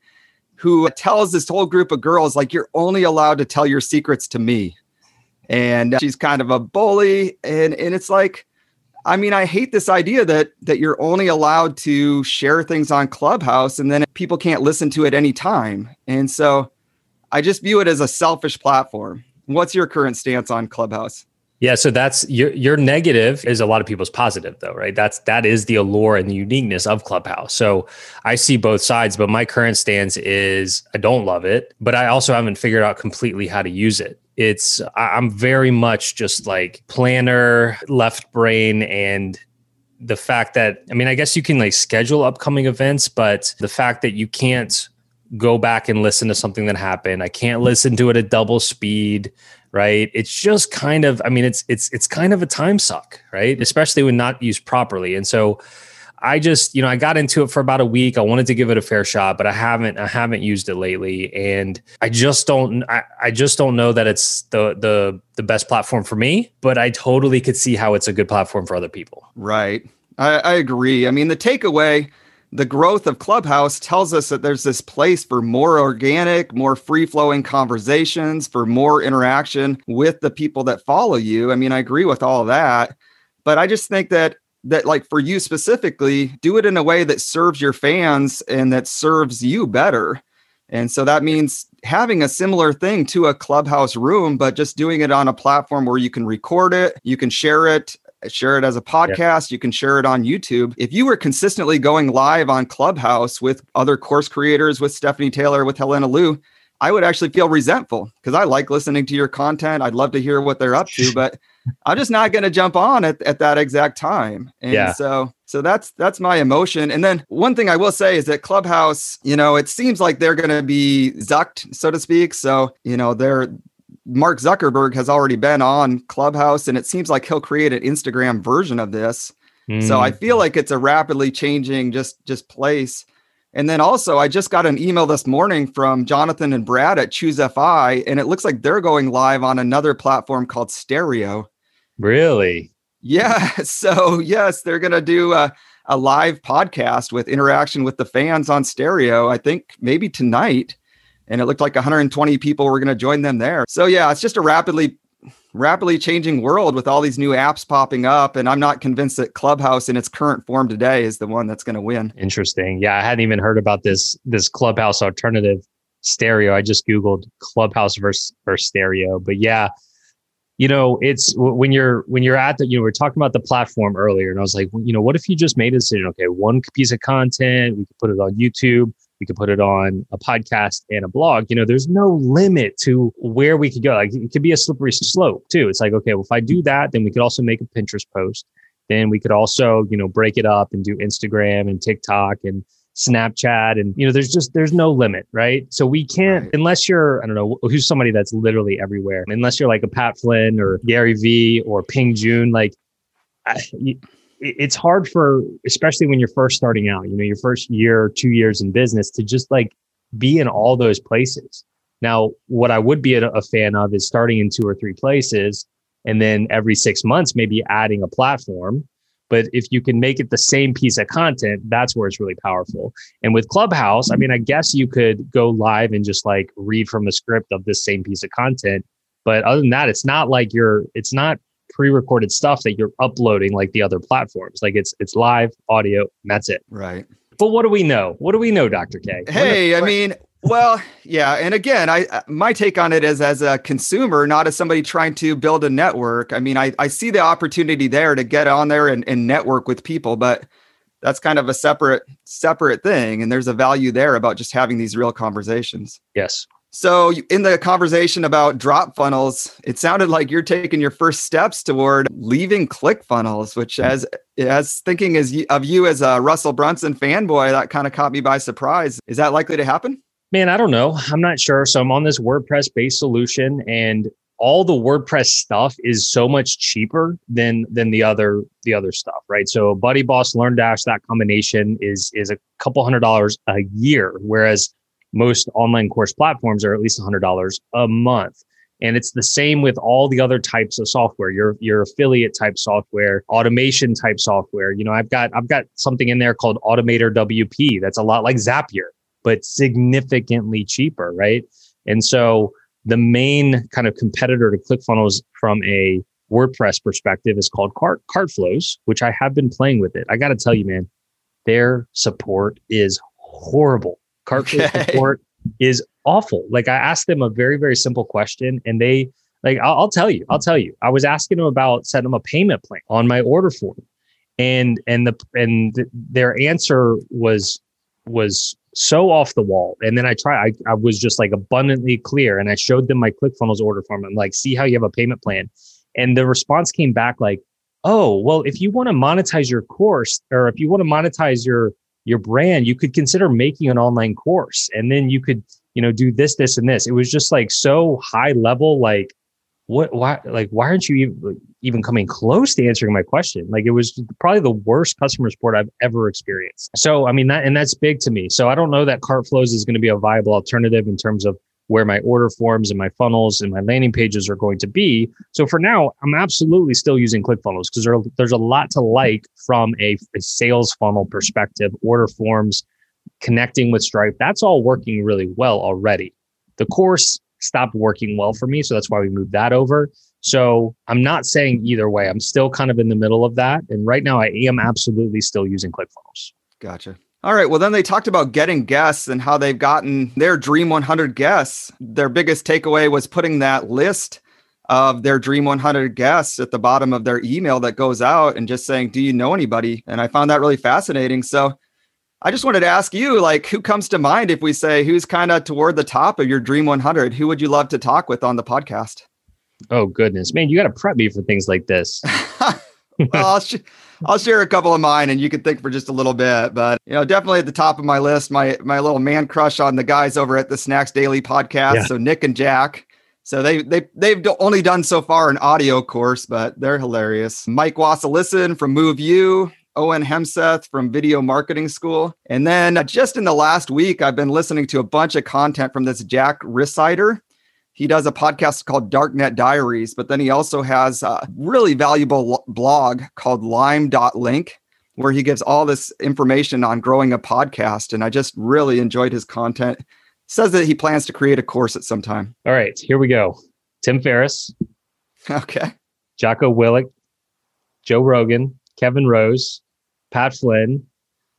who tells this whole group of girls like you're only allowed to tell your secrets to me and she's kind of a bully and and it's like I mean, I hate this idea that that you're only allowed to share things on Clubhouse and then people can't listen to it any time. And so I just view it as a selfish platform. What's your current stance on Clubhouse?
Yeah, so that's your your negative is a lot of people's positive though, right? That's that is the allure and the uniqueness of Clubhouse. So I see both sides, but my current stance is I don't love it, but I also haven't figured out completely how to use it it's i'm very much just like planner left brain and the fact that i mean i guess you can like schedule upcoming events but the fact that you can't go back and listen to something that happened i can't listen to it at double speed right? It's just kind of i mean it's it's it's kind of a time suck right? Especially when not used properly. And so I just, you know, I got into it for about a week. I wanted to give it a fair shot, but I haven't, I haven't used it lately, and I just don't, I, I just don't know that it's the the the best platform for me. But I totally could see how it's a good platform for other people.
Right, I, I agree. I mean, the takeaway, the growth of Clubhouse tells us that there's this place for more organic, more free flowing conversations, for more interaction with the people that follow you. I mean, I agree with all that. But I just think that that like for you specifically do it in a way that serves your fans and that serves you better. And so that means having a similar thing to a clubhouse room but just doing it on a platform where you can record it you can share it share it as a podcast you can share it on youtube. If you were consistently going live on clubhouse with other course creators with stephanie taylor with helena Liu i would actually feel resentful because i like listening to your content i'd love to hear what they're up to [laughs] but I'm just not going to jump on at, at that exact time. And yeah. so so that's that's my emotion. And then one thing I will say is that Clubhouse, you know, it seems like they're going to be zucked, so to speak. So, you know, they're Mark Zuckerberg has already been on Clubhouse and it seems like he'll create an Instagram version of this. Mm. So I feel like it's a rapidly changing just just place. And then also, I just got an email this morning from Jonathan and Brad at Choose FI, and it looks like they're going live on another platform called Stereo.
Really?
Yeah. [laughs] So, yes, they're going to do a, a live podcast with interaction with the fans on stereo, I think maybe tonight. And it looked like 120 people were going to join them there. So, yeah, it's just a rapidly rapidly changing world with all these new apps popping up and i'm not convinced that clubhouse in its current form today is the one that's going to win
interesting yeah i hadn't even heard about this this clubhouse alternative stereo i just googled clubhouse versus versus stereo but yeah you know, it's when you're when you're at the you know we are talking about the platform earlier, and I was like, well, you know, what if you just made a decision? Okay, one piece of content, we could put it on YouTube, we could put it on a podcast and a blog. You know, there's no limit to where we could go. Like it could be a slippery slope too. It's like, okay, well, if I do that, then we could also make a Pinterest post. Then we could also, you know, break it up and do Instagram and TikTok and Snapchat and you know there's just there's no limit, right? So we can't right. unless you're I don't know who's somebody that's literally everywhere. Unless you're like a Pat Flynn or Gary Vee or Ping Jun like I, it's hard for especially when you're first starting out, you know, your first year, 2 years in business to just like be in all those places. Now, what I would be a, a fan of is starting in two or three places and then every 6 months maybe adding a platform but if you can make it the same piece of content, that's where it's really powerful. And with Clubhouse, I mean, I guess you could go live and just like read from a script of this same piece of content. But other than that, it's not like you're, it's not pre-recorded stuff that you're uploading like the other platforms. Like it's it's live audio and that's it.
Right.
But what do we know? What do we know, Dr. K?
Hey, I mean, well, yeah, and again, I uh, my take on it is as a consumer, not as somebody trying to build a network. I mean, I, I see the opportunity there to get on there and, and network with people, but that's kind of a separate separate thing, and there's a value there about just having these real conversations.
Yes.
So, in the conversation about DropFunnels, it sounded like you're taking your first steps toward leaving ClickFunnels, which, as as thinking as of you as a Russell Brunson fanboy, that kind of caught me by surprise. Is that likely to happen?
Man, I don't know. I'm not sure. So I'm on this WordPress based solution and all the WordPress stuff is so much cheaper than than the other the other stuff, right? So BuddyBoss, LearnDash, that combination is is a couple hundred dollars a year, whereas most online course platforms are at least hundred dollars a month. And it's the same with all the other types of software, your your affiliate type software, automation type software. You know, I've got I've got something in there called Automator WP that's a lot like Zapier but significantly cheaper, right? And so the main kind of competitor to ClickFunnels from a WordPress perspective is called Cart Cartflows, which I have been playing with it. I got to tell you, man, their support is horrible. Cartflows okay. support is awful. Like I asked them a very very simple question, and they like I'll, I'll tell you, I'll tell you. I was asking them about setting them a payment plan on my order form, and and the and th- their answer was was so off the wall. And then I try, I, I was just like abundantly clear and I showed them my ClickFunnels order form. I'm like, see how you have a payment plan. And the response came back like, oh, well, if you want to monetize your course or if you want to monetize your your brand, you could consider making an online course and then you could, you know, do this, this, and this. It was just like so high level, like what why like why aren't you even, even coming close to answering my question? Like it was probably the worst customer support i've ever experienced. So i mean that and that's big to me. So i don't know that CartFlows is going to be a viable alternative in terms of where my order forms and my funnels and my landing pages are going to be. So for now i'm absolutely still using clickfunnels because there, there's a lot to like from a, a sales funnel perspective order forms connecting with stripe. That's all working really well already. The course stopped working well for me. So that's why we moved that over. So I'm not saying either way. I'm still kind of in the middle of that. And right now I am absolutely still using ClickFunnels.
Gotcha. All right. Well, then they talked about getting guests and how they've gotten their Dream 100 guests. Their biggest takeaway was putting that list of their Dream 100 guests at the bottom of their email that goes out and just saying, Do you know anybody? And I found that really fascinating. So I just wanted to ask you, like, who comes to mind if we say who's kind of toward the top of your Dream 100? Who would you love to talk with on the podcast?
Oh goodness, man, you got to prep me for things like this. [laughs]
well, I'll, sh- I'll share a couple of mine, and you can think for just a little bit. But you know, definitely at the top of my list, my my little man crush on the guys over at the Snacks Daily podcast. Yeah. So Nick and Jack. So they they they've only done so far an audio course, but they're hilarious. Mike Wassilison from Move You, Owen Hemsath from Video Marketing School. And then uh, just in the last week, I've been listening to a bunch of content from this Jack Rhysider. He does a podcast called Darknet Diaries, but then he also has a really valuable blog called lime.link where he gives all this information on growing a podcast. And I just really enjoyed his content. Says that he plans to create a course at some time.
All right, here we go. Tim Ferriss. [laughs]
Okay.
Jocko Willink, Joe Rogan, Kevin Rose, Pat Flynn,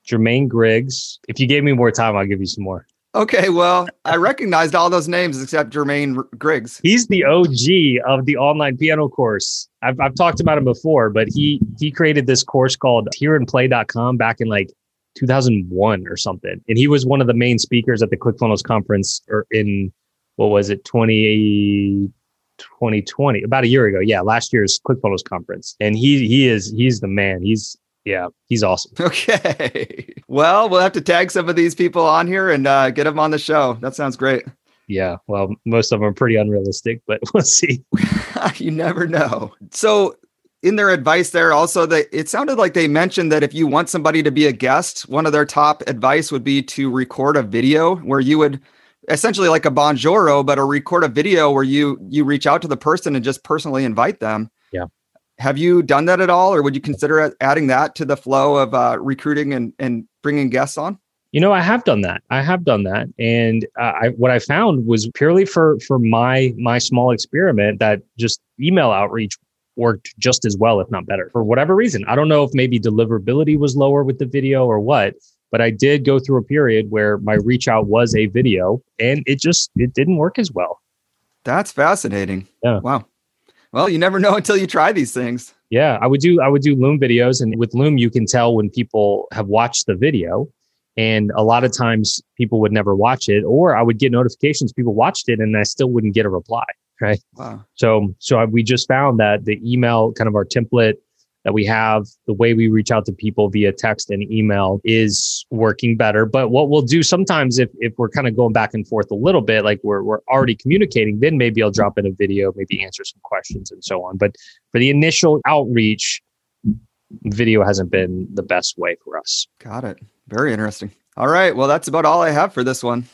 Jermaine Griggs. If you gave me more time, I'll give you some more.
Okay, well, I recognized all those names except Jermaine R- Griggs.
He's the OG of the online piano course. I've, I've talked about him before, but he he created this course called hearandplay.com back in like 2001 or something. And he was one of the main speakers at the ClickFunnels conference or in what was it 20 2020 about a year ago. Yeah, last year's ClickFunnels conference. And he he is he's the man. He's yeah, he's awesome. [laughs]
Okay. Well, we'll have to tag some of these people on here and uh, get them on the show. That sounds great.
Yeah, well, most of them are pretty unrealistic, but [laughs] we'll see. [laughs]
you never know. So, in their advice there, also, they it sounded like they mentioned that if you want somebody to be a guest, one of their top advice would be to record a video where you would essentially like a bonjoro, but a record a video where you you reach out to the person and just personally invite them.
Yeah.
Have you done that at all, or would you consider adding that to the flow of uh, recruiting and and bringing guests on?
You know, I have done that. I have done that, and uh, I, what I found was purely for for my my small experiment that just email outreach worked just as well, if not better, for whatever reason. I don't know if maybe deliverability was lower with the video or what, but I did go through a period where my reach out was a video, and it just it didn't work as well.
That's fascinating.
Yeah.
Wow. Well, you never [laughs] know until you try these things.
Yeah, I would do I would do Loom videos, and with Loom you can tell when people have watched the video and a lot of times people would never watch it, or I would get notifications people watched it and I still wouldn't get a reply. Right.
Wow.
So, so I, we just found that the email, kind of our template that we have, the way we reach out to people via text and email is working better. But what we'll do sometimes, if if we're kind of going back and forth a little bit, like we're we're already communicating, then maybe I'll drop in a video, maybe answer some questions and so on. But for the initial outreach, video hasn't been the best way for us.
Got it. Very interesting. All right. Well, that's about all I have for this one.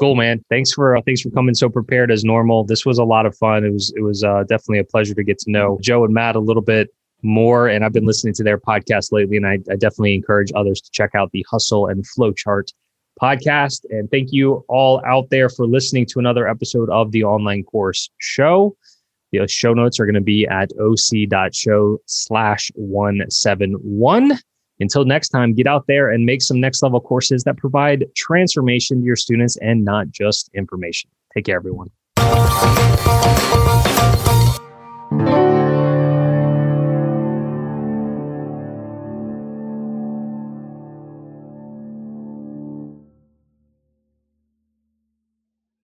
Cool, man. Thanks for uh, thanks for coming so prepared as normal. This was a lot of fun. It was it was uh, definitely a pleasure to get to know Joe and Matt a little bit more. And I've been listening to their podcast lately, and I, I definitely encourage others to check out the Hustle and Flowchart podcast. And thank you all out there for listening to another episode of the Online Course Show. The show notes are going to be at oc.show slash 171. Until next time, get out there and make some next level courses that provide transformation to your students and not just information. Take care, everyone.